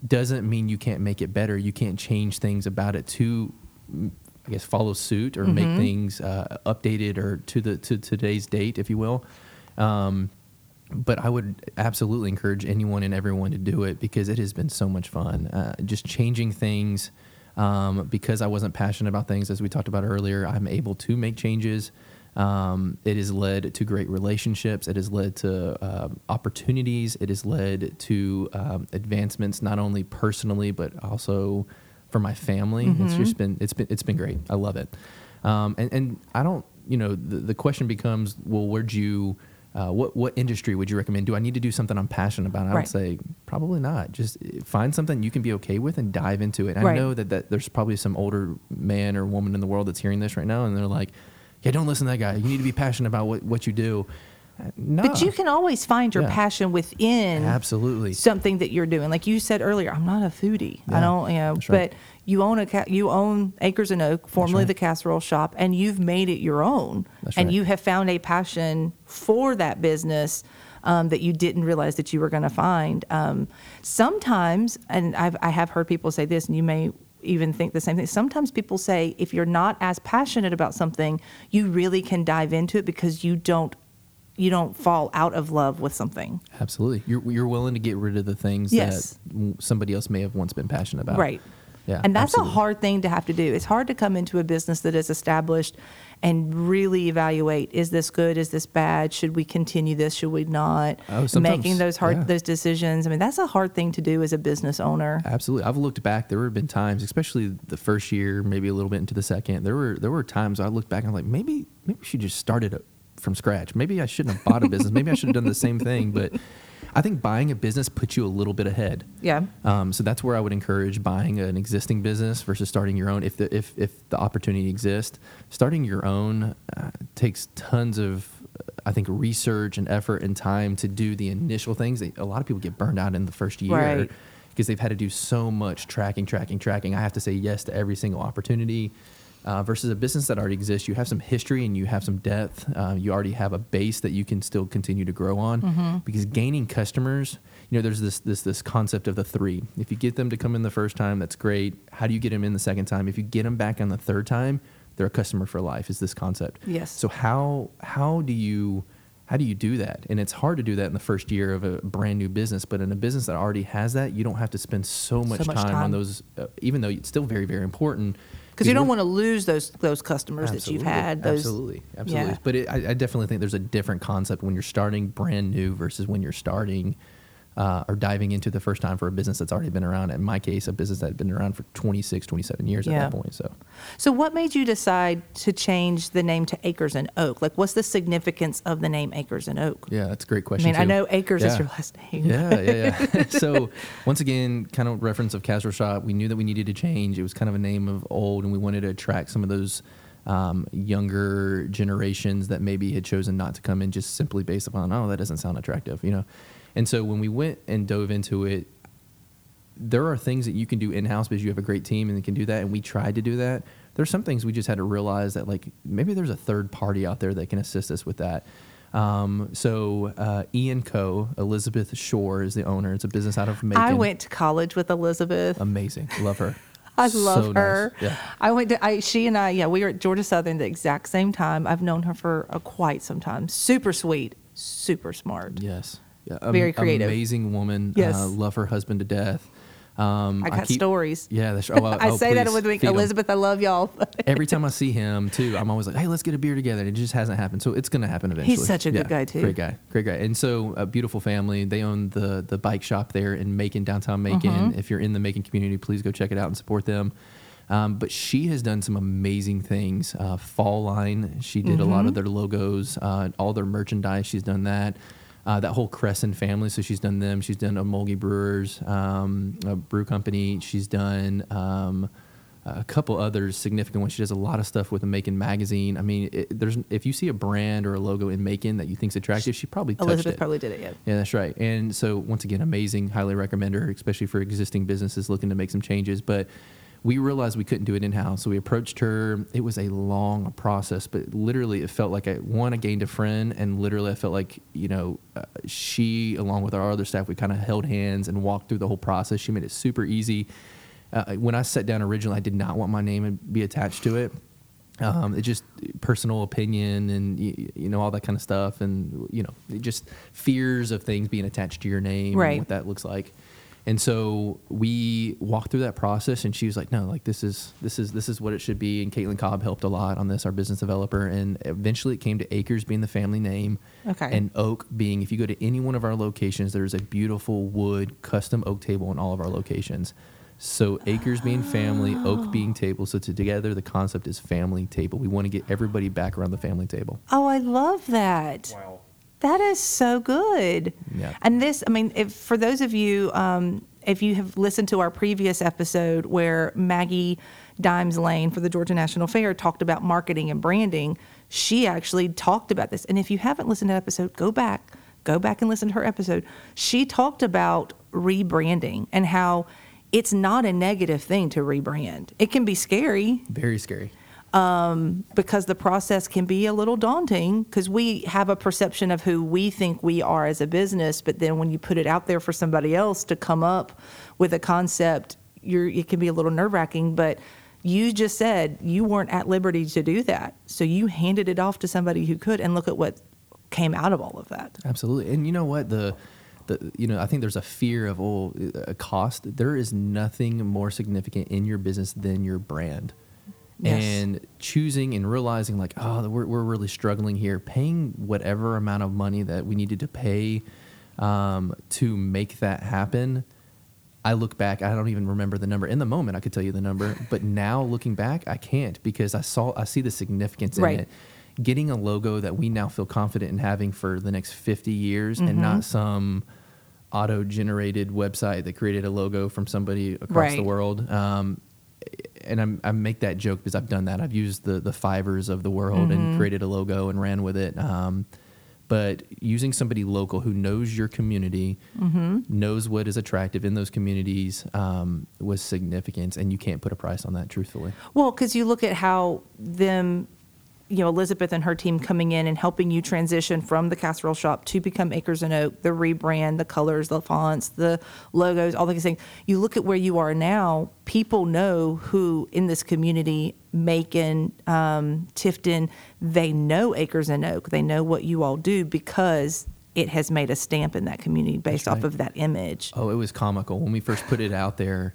doesn't mean you can't make it better. You can't change things about it to, mm, I guess, follow suit or make things uh, updated or to the to today's date, if you will. Um, but I would absolutely encourage anyone and everyone to do it because it has been so much fun. Uh, just changing things um, because I wasn't passionate about things, as we talked about earlier. I'm able to make changes. Um, it has led to great relationships. It has led to um opportunities. It has led to um, advancements, not only personally but also for my family. It's just been it's been it's been great. I love it. Um, and and I don't you know the, the question becomes well where'd you uh, what what industry would you recommend? Do I need to do something I'm passionate about? I Right. would say probably not. Just uh, find something you can be okay with and dive into it. Right. I know that, that there's probably some older man or woman in the world that's hearing this right now, and they're like, "Yeah, don't listen to that guy. You need to be passionate about what, what you do." Uh, No, But you can always find your Yeah. passion within absolutely. something that you're doing. Like you said earlier, I'm not a foodie. I don't, you know, right. but you own a you own Acres and Oak, formerly right. the Casserole Shop, and you've made it your own. That's and right. you have found a passion for that business um, that you didn't realize that you were going to find. Um, sometimes, and I've, I have heard people say this, and you may even think the same thing. Sometimes people say if you're not as passionate about something, you really can dive into it because you don't you don't fall out of love with something. Absolutely. You're you're willing to get rid of the things Yes. that somebody else may have once been passionate about. Right. Yeah. And that's absolutely. a hard thing to have to do. It's hard to come into a business that is established and really evaluate is this good? Is this bad? Should we continue this? Should we not? Oh, Making those hard yeah. those decisions. I mean, that's a hard thing to do as a business owner. Absolutely. I've looked back. There have been times, especially the first year, maybe a little bit into the second. There were there were times I looked back and I'm like, maybe maybe she just started from scratch. Maybe I shouldn't have bought a business. Maybe I should have done the same thing. But I think buying a business puts you a little bit ahead. Yeah. Um, so that's where I would encourage buying an existing business versus starting your own. If the if if the opportunity exists, starting your own uh, takes tons of, uh, I think, research and effort and time to do the initial things. They, a lot of people get burned out in the first year Right. because they've had to do so much tracking, tracking, tracking. I have to say yes to every single opportunity. Uh, versus a business that already exists. You have some history and you have some depth. Uh, you already have a base that you can still continue to grow on. Mm-hmm. Because gaining customers, you know, there's this this this concept of the three. If you get them to come in the first time, that's great. How do you get them in the second time? If you get them back on the third time, they're a customer for life. Is this concept? Yes. So how how do you how do you do that? And it's hard to do that in the first year of a brand new business. But in a business that already has that, you don't have to spend so much, much time, time. on those. Uh, even though it's still very very important. Because you don't want to lose those those customers that you've had. Those, absolutely, absolutely. Yeah. But it, I, I definitely think there's a different concept when you're starting brand new versus when you're starting uh, or diving into the first time for a business that's already been around. In my case, a business that had been around for 26, 27 years Yeah. at that point. So So, what made you decide to change the name to Acres and Oak? Like, what's the significance of the name Acres and Oak? yeah, that's a great question. I mean, I know Acres is your last name. yeah, yeah, yeah. *laughs* so once again, kind of reference of Casserole Shop. We knew that we needed to change. It was kind of a name of old, and we wanted to attract some of those um, younger generations that maybe had chosen not to come in just simply based upon, oh, that doesn't sound attractive, you know. And so when we went and dove into it, there are things that you can do in house because you have a great team and they can do that. And we tried to do that. There's some things we just had to realize that like maybe there's a third party out there that can assist us with that. Um, so uh, Ian Co. Elizabeth Shore is the owner. It's a business out of Macon. I went to college with Elizabeth. Amazing, love her. I love So nice. her. Yeah. I went to I she and I yeah we were at Georgia Southern the exact same time. I've known her for a quite some time. Super sweet, super smart. Yes. Yeah, Very creative. Amazing woman. Yes. Uh, love her husband to death. Um, I got keep- stories. Yeah, that's oh, *laughs* I oh, say that with me, feed 'em. Elizabeth. I love y'all. *laughs* Every time I see him too, I'm always like, "Hey, let's get a beer together." And it just hasn't happened, so it's gonna happen eventually. He's such a good guy, too. Great guy, great guy. And so, a beautiful family. They own the the bike shop there in Macon, downtown Macon. Mm-hmm. If you're in the Macon community, please go check it out and support them. Um, but she has done some amazing things. Uh, Fall Line, she did a Mm-hmm. lot of their logos, uh, all their merchandise. She's done that. Uh, that whole Crescent family, so she's done them. She's done Ocmulgee Brewers, um, a brew company. She's done um, a couple other significant ones. She does a lot of stuff with the Macon magazine. I mean, it, there's if you see a brand or a logo in Macon that you think's attractive, she probably touched Elizabeth it. probably did it. Yeah. Yeah, that's right. And so once again, amazing. Highly recommend her, especially for existing businesses looking to make some changes. But we realized we couldn't do it in house, so we approached her. It was a long process, but literally, it felt like I one I gained a friend, and literally, I felt like you know, uh, she along with our other staff, we kind of held hands and walked through the whole process. She made it super easy. Uh, when I sat down originally, I did not want my name to be attached to it. Um, it just personal opinion and you, you know all that kind of stuff, and you know just fears of things being attached to your name Right. and what that looks like. And so we walked through that process, and she was like, "No, like this is this is this is what it should be." And Caitlin Cobb helped a lot on this, our business developer, and eventually it came to Acres being the family name, Okay. and Oak being. If you go to any one of our locations, there's a beautiful wood custom oak table in all of our locations. So Acres being family, Oak being oh. table. So to together, the concept is family table. We want to get everybody back around the family table. Oh, I love that. Wow. That is so good. Yeah. And this, I mean, if, for those of you, um, if you have listened to our previous episode where Maggie Dimes Lane for the Georgia National Fair talked about marketing and branding, she actually talked about this. And if you haven't listened to that episode, go back, go back and listen to her episode. She talked about rebranding and how it's not a negative thing to rebrand. It can be scary Very scary. Um, because the process can be a little daunting because we have a perception of who we think we are as a business but then when you put it out there for somebody else to come up with a concept you're it can be a little nerve-wracking but you just said you weren't at liberty to do that so you handed it off to somebody who could and look at what came out of all of that Absolutely. And you know what? The the you know, I think there's a fear of oh, a cost. There is nothing more significant in your business than your brand. Yes. And choosing and realizing like, oh, we're we're really struggling here, paying whatever amount of money that we needed to pay um, to make that happen. I look back, I don't even remember the number. In the moment I could tell you the number, *sighs* but now looking back, I can't because I saw I see the significance Right. in it getting a logo that we now feel confident in having for the next 50 years and Mm-hmm. not some auto generated website that created a logo from somebody across the world. Um, and I'm, I make that joke because I've done that. I've used the, the Fiverrs of the world Mm-hmm. and created a logo and ran with it. Um, but using somebody local who knows your community, Mm-hmm. knows what is attractive in those communities, um, was significant, and you can't put a price on that, truthfully. Well, because you look at how them, you know, Elizabeth and her team coming in and helping you transition from the casserole shop to become Acres and Oak, the rebrand, the colors, the fonts, the logos, all these things. You look at where you are now, people know who in this community, Macon, um, Tifton, they know Acres and Oak. They know what you all do because it has made a stamp in that community based off of that image. Oh, it was comical when we first put it out there.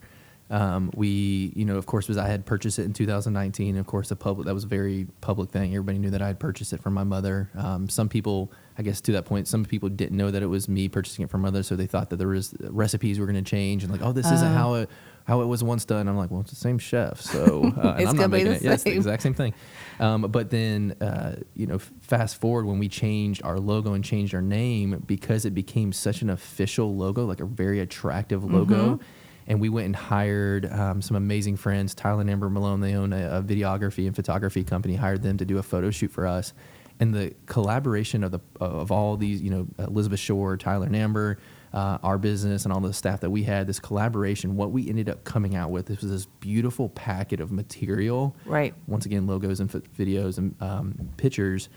Um, we, you know, of course, was I had purchased it in 2019. Of course, the public that was a very public thing. Everybody knew that I had purchased it from my mother. Um, some people, I guess, to that point, some people didn't know that it was me purchasing it from mother, so they thought that there was recipes were going to change and like, oh, this isn't how it how it was once done. I'm like, well, it's the same chef, so uh, *laughs* and It's I'm not making the it. Yeah, it's the exact same thing. Um, but then, uh, you know, fast forward when we changed our logo and changed our name because it became such an official logo, like a very attractive logo. And we went and hired um, some amazing friends, Tyler and Amber Malone. They own a, a videography and photography company. Hired them to do a photo shoot for us, and the collaboration of the of all these, you know, Elizabeth Shore, Tyler and Amber, uh, our business, and all the staff that we had. This collaboration, what we ended up coming out with, this was this beautiful packet of material Right. once again logos and f- videos and um, pictures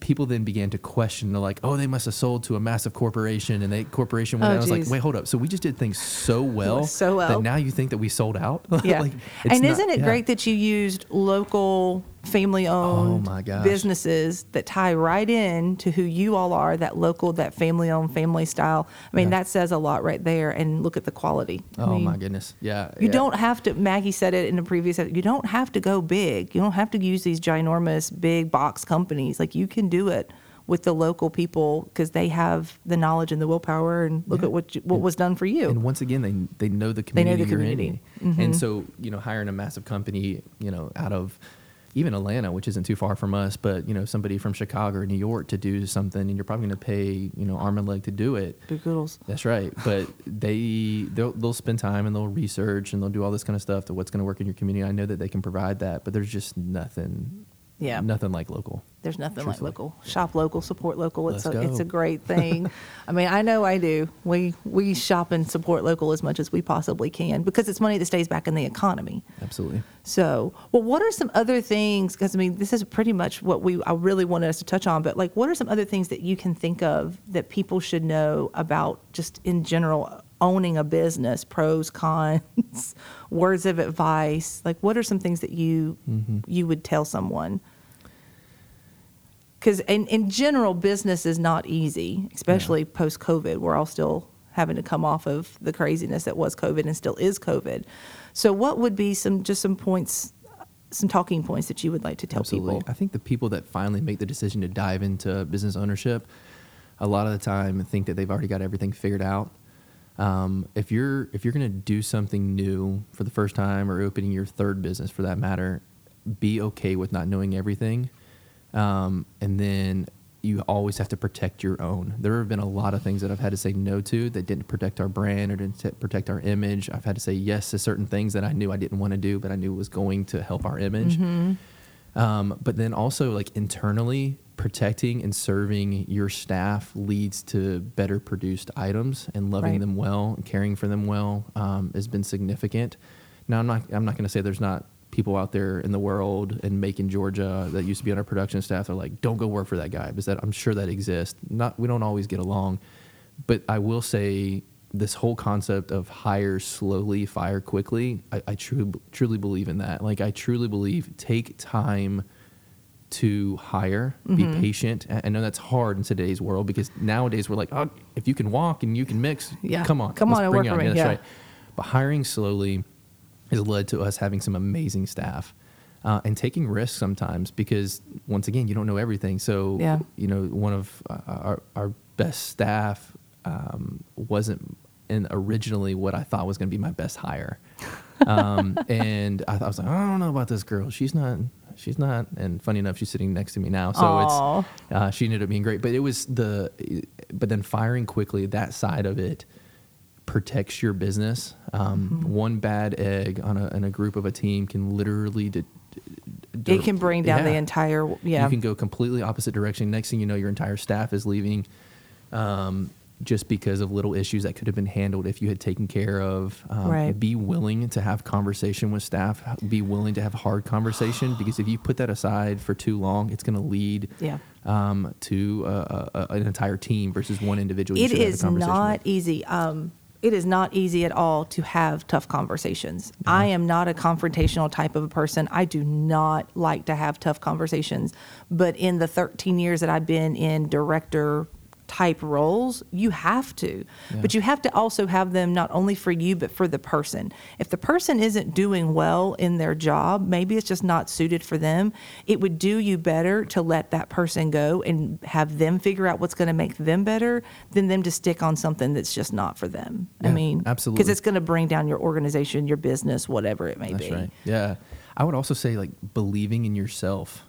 people then began to question they're like oh they must have sold to a massive corporation and they corporation went Oh, out. I was like wait hold up so we just did things so *laughs* well so well. that now you think that we sold out *laughs* Yeah. Like, it's and not- isn't it yeah. great that you used local family owned Oh, businesses that tie right in to who you all are, that local, that family owned, family style. I mean, Yeah. that says a lot right there. And look at the quality. I oh mean, my goodness yeah You yeah. don't have to, Maggie said it in a previous, you don't have to go big. You don't have to use these ginormous big box companies. Like you can do it with the local people because they have the knowledge and the willpower and look Yeah. at what you, what was done for you. And once again, they they know the community. They know the community. Mm-hmm. And so you know, hiring a massive company, you know, out of even Atlanta, which isn't too far from us, but you know, somebody from Chicago or New York to do something, and you're probably going to pay you know arm and leg to do it. Big Goodles. That's right. But *laughs* they they'll, they'll spend time and they'll research and they'll do all this kind of stuff to what's going to work in your community. I know that they can provide that, but there's just nothing. Yeah. Nothing like local. There's nothing like local. Shop local, support local. It's Let's a, it's a great thing. *laughs* I mean, I know I do. We we shop and support local as much as we possibly can because it's money that stays back in the economy. Absolutely. So, well, what are some other things? Because I mean, this is pretty much what we I really wanted us to touch on. But like, what are some other things that you can think of that people should know about just in general owning a business? Pros, cons, *laughs* words of advice. Like, what are some things that you mm-hmm. you would tell someone? Because in, in general, business is not easy, especially post COVID. We're all still having to come off of the craziness that was COVID and still is COVID. So, what would be some just some points, some talking points that you would like to tell Absolutely. people? I think the people that finally make the decision to dive into business ownership, a lot of the time think that they've already got everything figured out. Um, if you're if you're going to do something new for the first time or opening your third business for that matter, be okay with not knowing everything, um, and then you always have to protect your own. There have been a lot of things that I've had to say no to that didn't protect our brand or didn't t- protect our image. I've had to say yes to certain things that I knew I didn't want to do, but I knew was going to help our image. Um, but then also like internally protecting and serving your staff leads to better produced items and loving Right. them well and caring for them well um, has been significant. Now I'm not I'm not going to say there's not people out there in the world in Macon, Georgia that used to be on our production staff. They're like, don't go work for that guy because that I'm sure that exists. Not we don't always get along, but I will say this whole concept of hire slowly, fire quickly. I, I truly truly believe in that. Like I truly believe take time to hire, be patient. I know that's hard in today's world because nowadays we're like, oh, if you can walk and you can mix, Yeah. come on, Come on and bring work for me, Yeah, right. But hiring slowly has led to us having some amazing staff. Uh, and taking risks sometimes because once again you don't know everything so Yeah. you know one of uh, our, our best staff um, wasn't in originally what I thought was going to be my best hire. *laughs* Um, and I, I was like, I don't know about this girl. She's not, she's not. And funny enough, she's sitting next to me now. So Aw. it's, uh, she ended up being great. But it was the, but then firing quickly, that side of it protects your business. Um, One bad egg on a, in a group of a team can literally de- it can bring down the entire yeah You can go completely opposite direction. Next thing you know, your entire staff is leaving, um, just because of little issues that could have been handled if you had taken care of. Um, Right. Be willing to have conversation with staff. Be willing to have hard conversation *sighs* because if you put that aside for too long, it's going to lead Yeah. um, to uh, uh, an entire team versus one individual. it should have a conversation not with. easy um it is not easy at all to have tough conversations. I am not a confrontational type of a person. I do not like to have tough conversations. But in the 13 years that I've been in director type roles, you have to. But you have to also have them not only for you, but for the person. If the person isn't doing well in their job, maybe it's just not suited for them. It would do you better to let that person go and have them figure out what's going to make them better than them to stick on something that's just not for them. I mean, absolutely. Because it's going to bring down your organization, your business, whatever it may That's be. right. Yeah. I would also say like believing in yourself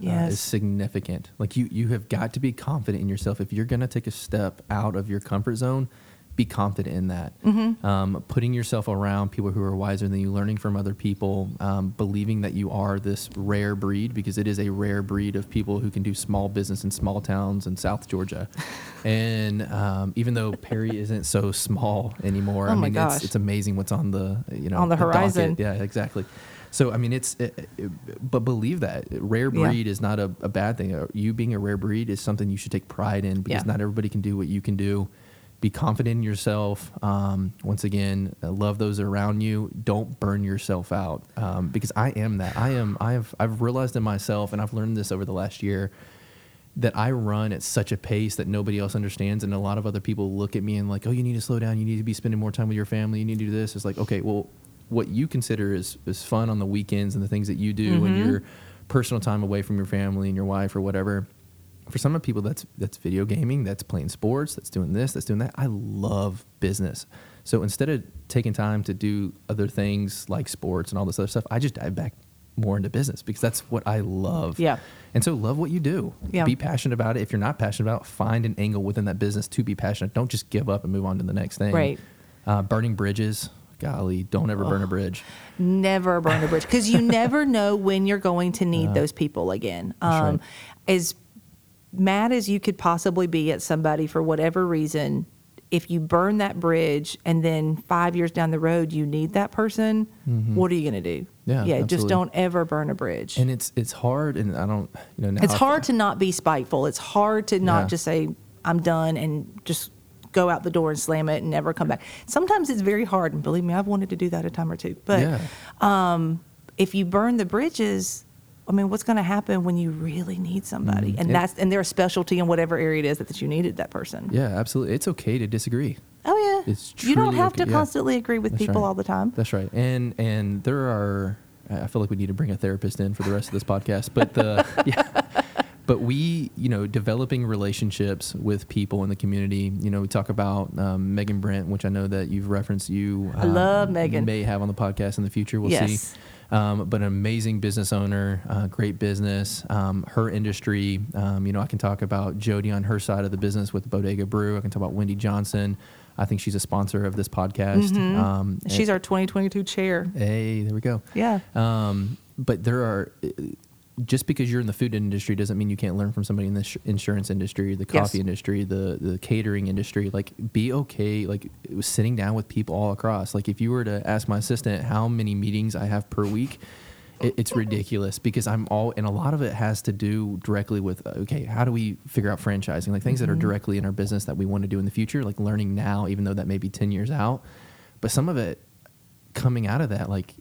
uh, Yes. is significant. Like you, you have got to be confident in yourself. If you're going to take a step out of your comfort zone, be confident in that. Mm-hmm. Um, putting yourself around people who are wiser than you, learning from other people, um, believing that you are this rare breed because it is a rare breed of people who can do small business in small towns in South Georgia. *laughs* and um, even though Perry isn't so small anymore, Oh I mean, it's, it's amazing what's on the you know On the docket. horizon. Yeah, exactly. So I mean, it's it, it- but believe that rare Yeah. breed is not a, a bad thing. Uh, You being a rare breed is something you should take pride in because Yeah. not everybody can do what you can do. Be confident in yourself. Um, once again, uh, love those around you. Don't burn yourself out um, because I am that. I am. I have. I've realized in myself, and I've learned this over the last year that I run at such a pace that nobody else understands, and a lot of other people look at me and like, "Oh, you need to slow down. You need to be spending more time with your family. You need to do this." It's like, okay, well, what you consider is is fun on the weekends and the things that you do and your personal time away from your family and your wife or whatever. For some of people, that's that's video gaming, that's playing sports, that's doing this, that's doing that. I love business. So instead of taking time to do other things like sports and all this other stuff, I just dive back more into business because that's what I love. Yeah. And so love what you do. Yeah. Be passionate about it. If you're not passionate about it, find an angle within that business to be passionate. Don't just give up and move on to the next thing. Right. Uh, burning bridges. Golly, don't ever burn a bridge. never burn a bridge because you *laughs* never know when you're going to need those people again. Um, right. As mad as you could possibly be at somebody for whatever reason, if you burn that bridge and then five years down the road you need that person, what are you going to do? Mm-hmm. Yeah, yeah. Just don't ever burn a bridge. And it's it's hard, and I don't, you know, now it's I- hard to not be spiteful. It's hard to not Yeah. just say I'm done and just go out the door and slam it and never come back. Sometimes it's very hard, and believe me, I've wanted to do that a time or two. But yeah. Um, if you burn the bridges, I mean, what's going to happen when you really need somebody? Mm-hmm. And Yeah. that's and they're a specialty in whatever area it is that, that you needed that person. Yeah, absolutely. It's okay to disagree. Oh yeah, It's you don't have okay, to yeah. constantly agree with That's people right. all the time. That's right. And and there are I feel like we need to bring a therapist in for the rest of this podcast. But the *laughs* yeah. But we, you know, developing relationships with people in the community. You know, we talk about um, Megan Brent, which I know that you've referenced. You, I love um, Megan. May have on the podcast in the future. We'll Yes. see. Um, but an amazing business owner, uh, great business. Um, her industry, um, you know, I can talk about Jody on her side of the business with Bodega Brew. I can talk about Wendy Johnson. I think she's a sponsor of this podcast. Um, Mm-hmm. She's our 2022 chair. Hey, there we go. Yeah. Um, but there are just because you're in the food industry doesn't mean you can't learn from somebody in the sh- insurance industry, the Yes. coffee industry, the the catering industry. Like, be okay. Like, sitting down with people all across. Like, if you were to ask my assistant how many meetings I have per week. it- It's ridiculous because I'm all, and a lot of it has to do directly with uh, okay, how do we figure out franchising, like things that are directly in our business that we want to do in the future, like learning now, even though that may be ten years out. But some of it coming out of that, like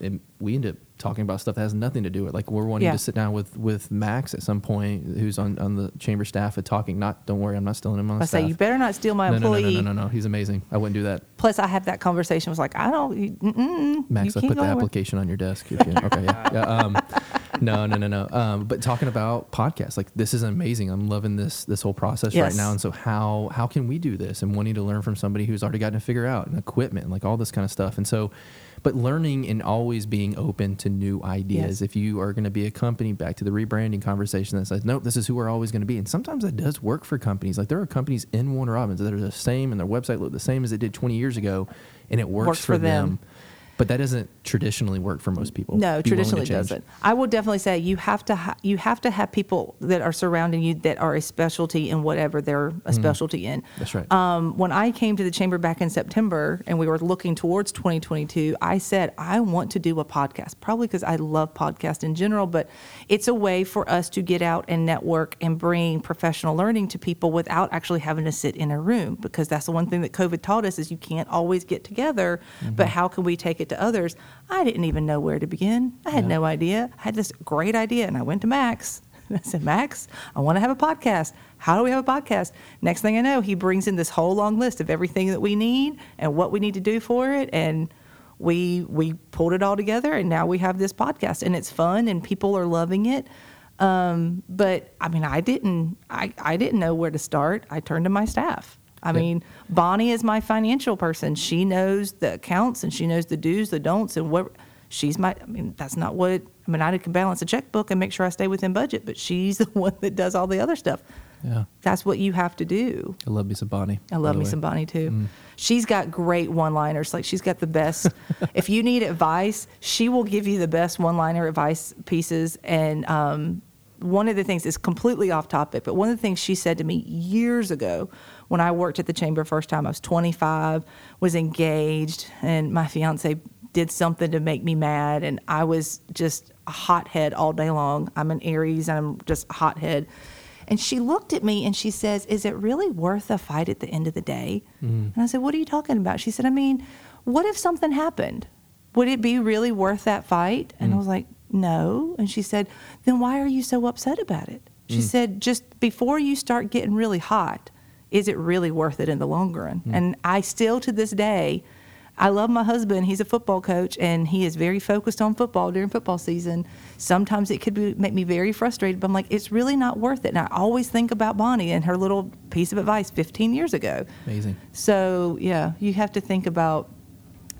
it, it- we end up talking about stuff that has nothing to do with it. Like we're wanting Yeah. to sit down with with Max at some point, who's on on the chamber staff, and talking. Not, don't worry, I'm not stealing him on I staff. say you better not steal my no, no, no, employee. no, no, no, no. He's amazing. I wouldn't do that. Plus, I have that conversation. Was like, I don't. Mm-mm, Max, I put the application on your desk. If you, okay, yeah, yeah. Um, *laughs* no, no, no, no. Um, but talking about podcasts, like this is amazing. I'm loving this this whole process right now. And so how how can we do this? And wanting to learn from somebody who's already gotten to figure out and equipment, and like all this kind of stuff. And so, but learning and always being open to new ideas. Yes. If you are going to be a company, back to the rebranding conversation that says, nope, this is who we're always going to be. And sometimes that does work for companies. Like there are companies in Warner Robins that are the same and their website look the same as it did 20 years ago, and it works, Works for, for them. them But that doesn't traditionally work for most people. No, Be traditionally doesn't. I will definitely say you have to ha- you have to have people that are surrounding you that are a specialty in whatever they're a specialty in. Mm-hmm. That's right. Um, when I came to the chamber back in September and we were looking towards 2022, I said I want to do a podcast, probably because I love podcast in general, but it's a way for us to get out and network and bring professional learning to people without actually having to sit in a room because that's the one thing that COVID taught us is you can't always get together, Mm-hmm. but how can we take it to others? I didn't even know where to begin. I had Yeah. no idea. I had this great idea and I went to Max. *laughs* I said, Max, I want to have a podcast. How do we have a podcast? Next thing I know, he brings in this whole long list of everything that we need and what we need to do for it. And we we pulled it all together and now we have this podcast and it's fun and people are loving it. Um, but I mean, I didn't I, I didn't know where to start. I turned to my staff. I Yeah. mean, Bonnie is my financial person. She knows the accounts and she knows the do's, the don'ts, and what she's my. I mean, that's not what. I mean, I can balance a checkbook and make sure I stay within budget, but she's *laughs* the one that does all the other stuff. Yeah. That's what you have to do. I love me some Bonnie. I love me way. some Bonnie too. She's got great one-liners. Like she's got the best. *laughs* if you need advice, she will give you the best one-liner advice pieces. And um, one of the things is completely off topic, but one of the things she said to me years ago when I worked at the chamber first time, I was 25, was engaged, and my fiance did something to make me mad, and I was just a hothead all day long. I'm an Aries, and I'm just a hothead. And she looked at me and she says, Is it really worth a fight at the end of the day? Mm. And I said, What are you talking about? She said, I mean, what if something happened? Would it be really worth that fight? And mm. I was like, No. And she said, Then why are you so upset about it? She mm. said, Just before you start getting really hot, is it really worth it in the long run? Mm. And I still to this day, I love my husband. He's a football coach, and he is very focused on football during football season. Sometimes it could be, make me very frustrated, but I'm like, it's really not worth it. And I always think about Bonnie and her little piece of advice 15 years ago. Amazing. So yeah, you have to think about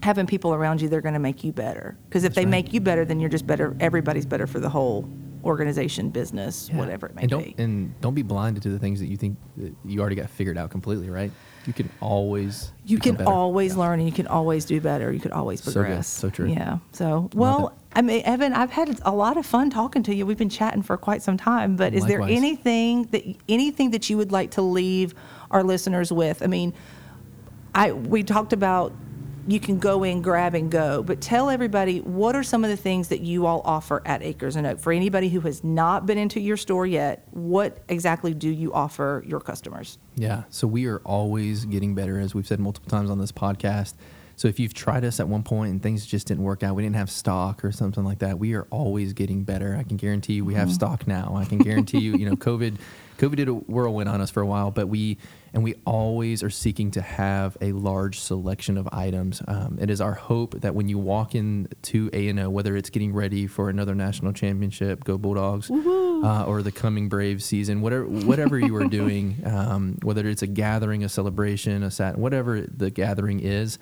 having people around you that are going to make you better. Because if That's they right. make you better, then you're just better. Everybody's better for the whole organization, business, Yeah. whatever it may and don't, be. And don't be blinded to the things that you think that you already got figured out completely, right? You can always You can better. always Yeah. learn and you can always do better. You can always So good. progress. So true. Yeah. So, well, I mean, Evan, I've had a lot of fun talking to you. We've been chatting for quite some time, but is there anything that anything that you would like to leave our listeners with? I mean, I we talked about you can go in, grab and go, but tell everybody what are some of the things that you all offer at Acres and Oak for anybody who has not been into your store yet. What exactly do you offer your customers? Yeah. So we are always getting better, as we've said multiple times on this podcast. So if you've tried us at one point and things just didn't work out, we didn't have stock or something like that, we are always getting better. I can guarantee you we have mm-hmm. stock now. I can guarantee you, you know, COVID, COVID did a whirlwind on us for a while, but we and we always are seeking to have a large selection of items. Um, it is our hope that when you walk in to A and O, whether it's getting ready for another national championship, go Bulldogs, uh, or the coming Brave season, whatever whatever you are *laughs* doing, um, whether it's a gathering, a celebration, a sat, whatever the gathering is.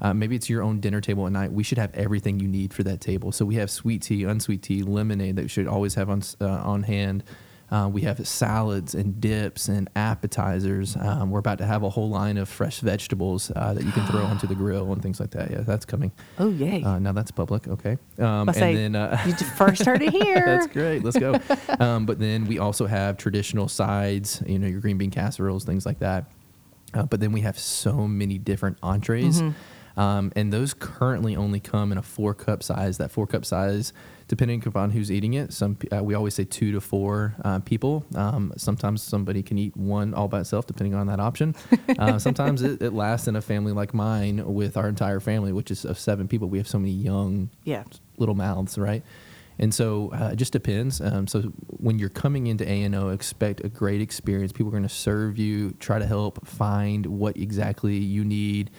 Uh, maybe it's your own dinner table at night. We should have everything you need for that table. So we have sweet tea, unsweet tea, lemonade that you should always have on uh, on hand. Uh, we have salads and dips and appetizers. Um, we're about to have a whole line of fresh vegetables uh, that you can throw *gasps* onto the grill and things like that. Yeah, that's coming. Oh, yay. Uh, now that's public. Okay. Um, I say, and then uh, you first heard it *laughs* here. that's great. Let's go. *laughs* um, but then we also have traditional sides, you know, your green bean casseroles, things like that. Uh, but then we have so many different entrees. Um, and those currently only come in a four cup size. That four cup size, depending upon who's eating it, some uh, we always say two to four uh, people. Um, sometimes somebody can eat one all by itself, depending on that option. *laughs* Uh, sometimes it, it lasts in a family like mine with our entire family, which is of seven people. We have so many young Yeah. little mouths, right? And so uh, it just depends. Um, so when you're coming into A and O, expect a great experience. People are going to serve you, try to help find what exactly you need,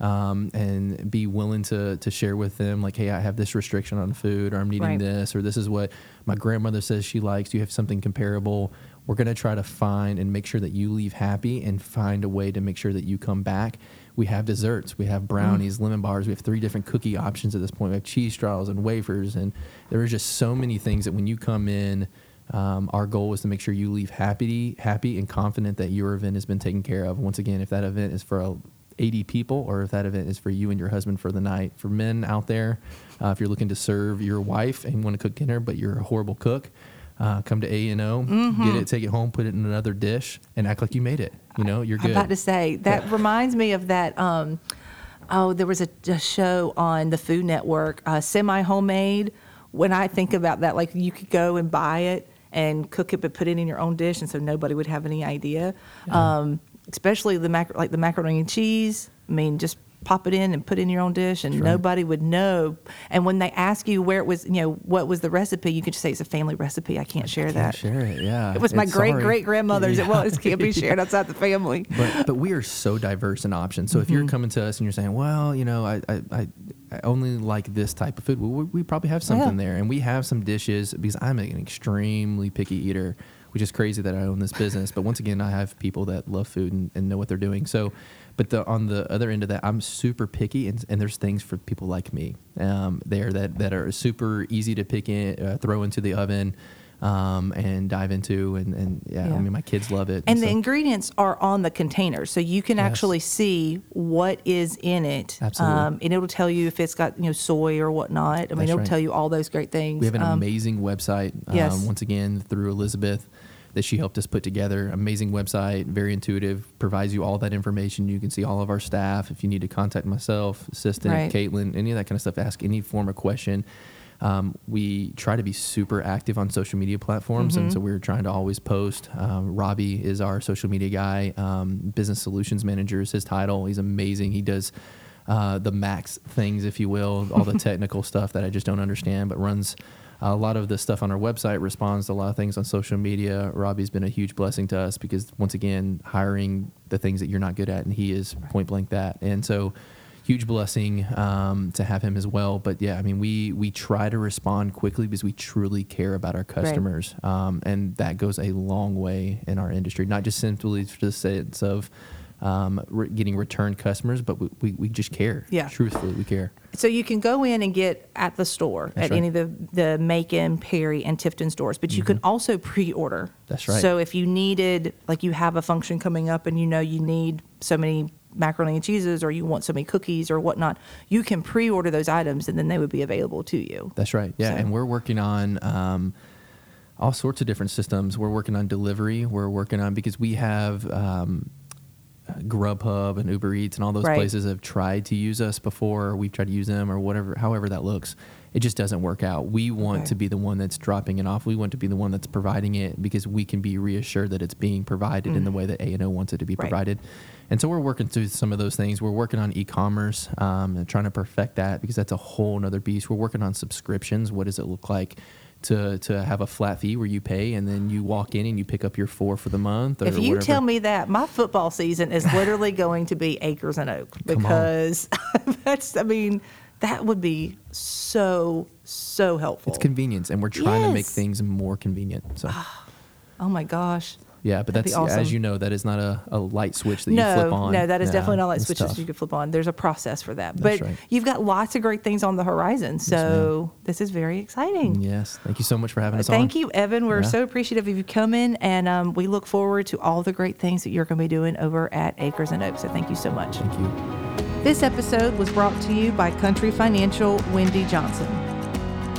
um, and be willing to to share with them, like, hey, I have this restriction on food, or I'm needing Right. this, or this is what my grandmother says she likes. Do you have something comparable? We're going to try to find and make sure that you leave happy, and find a way to make sure that you come back. We have desserts, we have brownies, lemon bars. We have three different cookie options at this point. We have cheese straws and wafers, and there are just so many things that when you come in, um, our goal is to make sure you leave happy, happy and confident that your event has been taken care of. Once again, if that event is for a 80 people, or if that event is for you and your husband for the night. For men out there, uh, if you're looking to serve your wife and want to cook dinner, but you're a horrible cook, uh, come to A and O, Mm-hmm. get it, take it home, put it in another dish, and act like you made it. You know, you're good. I'm about to say that Yeah. reminds me of that. Um, oh, there was a, a show on the Food Network, uh, semi homemade. When I think about that, like you could go and buy it and cook it, but put it in your own dish, and so nobody would have any idea. Um, especially the mac- like the macaroni and cheese. I mean, just pop it in and put it in your own dish, and right. nobody would know. And when they ask you where it was, you know, what was the recipe, you could just say it's a family recipe. I can't share Can't that. share it. Yeah, It was my It's great sorry. great grandmother's. It Yeah. was can't be shared outside the family. *laughs* but but we are so diverse in options. So if Mm-hmm. you're coming to us and you're saying, well, you know, I I, I, I only like this type of food, well, we, we probably have something Yeah. there, and we have some dishes because I'm an extremely picky eater, which is crazy that I own this business. But once again, I have people that love food and, and know what they're doing. So. But the, on the other end of that, I'm super picky, and, and there's things for people like me um, there that, that are super easy to pick in, uh, throw into the oven, um, and dive into, and, and yeah, Yeah. I mean, my kids love it. And the so- ingredients are on the container, so you can Yes. actually see what is in it. Absolutely. Um, and it'll tell you if it's got you know soy or whatnot. I mean, it'll right. tell you all those great things. We have an Um, amazing website. yes. Um, once again, through Elizabeth, that she helped us put together. Amazing website, very intuitive, provides you all that information. You can see all of our staff. If you need to contact myself, assistant, Right. Caitlin, any of that kind of stuff, ask any form of question. Um, we try to be super active on social media platforms, Mm-hmm. and so we're trying to always post. Um, Robbie is our social media guy. Um, business solutions manager is his title. He's amazing. He does uh, the max things, if you will, all the *laughs* technical stuff that I just don't understand, but runs a lot of the stuff on our website, responds to a lot of things on social media. Robbie's been a huge blessing to us because, once again, hiring the things that you're not good at, and he is point blank that. And so, huge blessing um, to have him as well. But yeah, I mean, we we try to respond quickly because we truly care about our customers, um, and that goes a long way in our industry. Not just simply for the sense of um, re- getting returned customers, but we, we, we just care. Yeah. truthfully, we care. So you can go in and get at the store That's at right. any of the the Macon, Perry, and Tifton stores, but you can also pre-order. Mm-hmm. That's right. So if you needed, like, you have a function coming up, and you know you need so many macaroni and cheeses, or you want so many cookies or whatnot, you can pre-order those items, and then they would be available to you. That's right. Yeah, So- and we're working on um, all sorts of different systems. We're working on delivery. We're working on because we have um, Grubhub and Uber Eats and all those Right. places have tried to use us before. We've tried to use them or whatever, however that looks. It just doesn't work out. We want Okay. to be the one that's dropping it off. We want to be the one that's providing it because we can be reassured that it's being provided in the way that A and O wants it to be Mm. Right. provided. And so we're working through some of those things. We're working on e-commerce um, and trying to perfect that because that's a whole nother beast. We're working on subscriptions. What does it look like to to have a flat fee where you pay and then you walk in and you pick up your four for the month? Or If you whatever? tell me that, my football season is literally *laughs* going to be acres and oak because *laughs* that's, I mean, that would be so, so helpful. it's convenience, and we're trying to make things more convenient. So oh my gosh. yeah, but That'd that's awesome. as you know, that is not a, a light switch that you flip on. no, that is Yeah, definitely not like it's switches tough. you can flip on. There's a process for that. That's but right. you've got lots of great things on the horizon. So this is very exciting. Yes, thank you so much for having us on. Thank you, Evan. We're Yeah. so appreciative of you coming, and um, we look forward to all the great things that you're going to be doing over at Acres and Oaks. So thank you so much. Thank you. This episode was brought to you by Country Financial Wendy Johnson.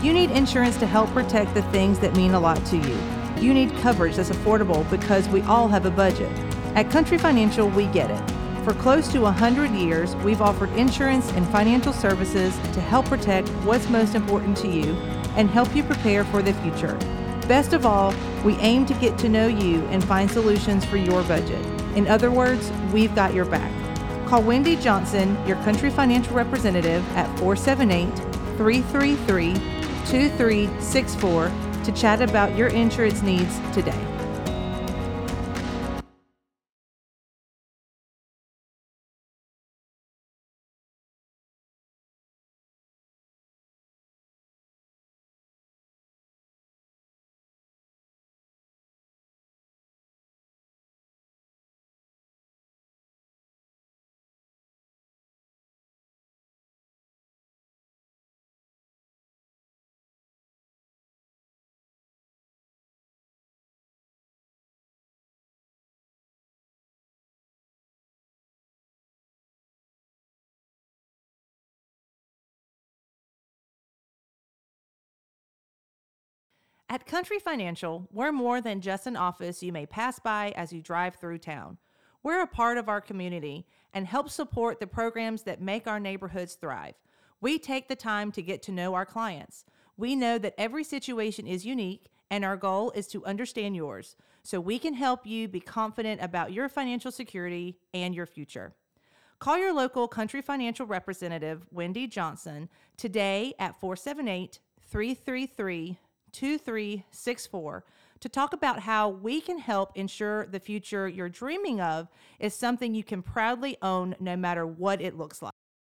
You need insurance to help protect the things that mean a lot to you. You need coverage that's affordable because we all have a budget. At Country Financial, we get it. For close to 100 years, we've offered insurance and financial services to help protect what's most important to you and help you prepare for the future. Best of all, we aim to get to know you and find solutions for your budget. In other words, we've got your back. Call Wendy Johnson, your country financial representative, at 478 333 2364 to chat about your insurance needs today. At Country Financial, we're more than just an office you may pass by as you drive through town. We're a part of our community and help support the programs that make our neighborhoods thrive. We take the time to get to know our clients. We know that every situation is unique, and our goal is to understand yours so we can help you be confident about your financial security and your future. Call your local Country Financial representative, Wendy Johnson, today at 478 333 2364 to talk about how we can help ensure the future you're dreaming of is something you can proudly own no matter what it looks like.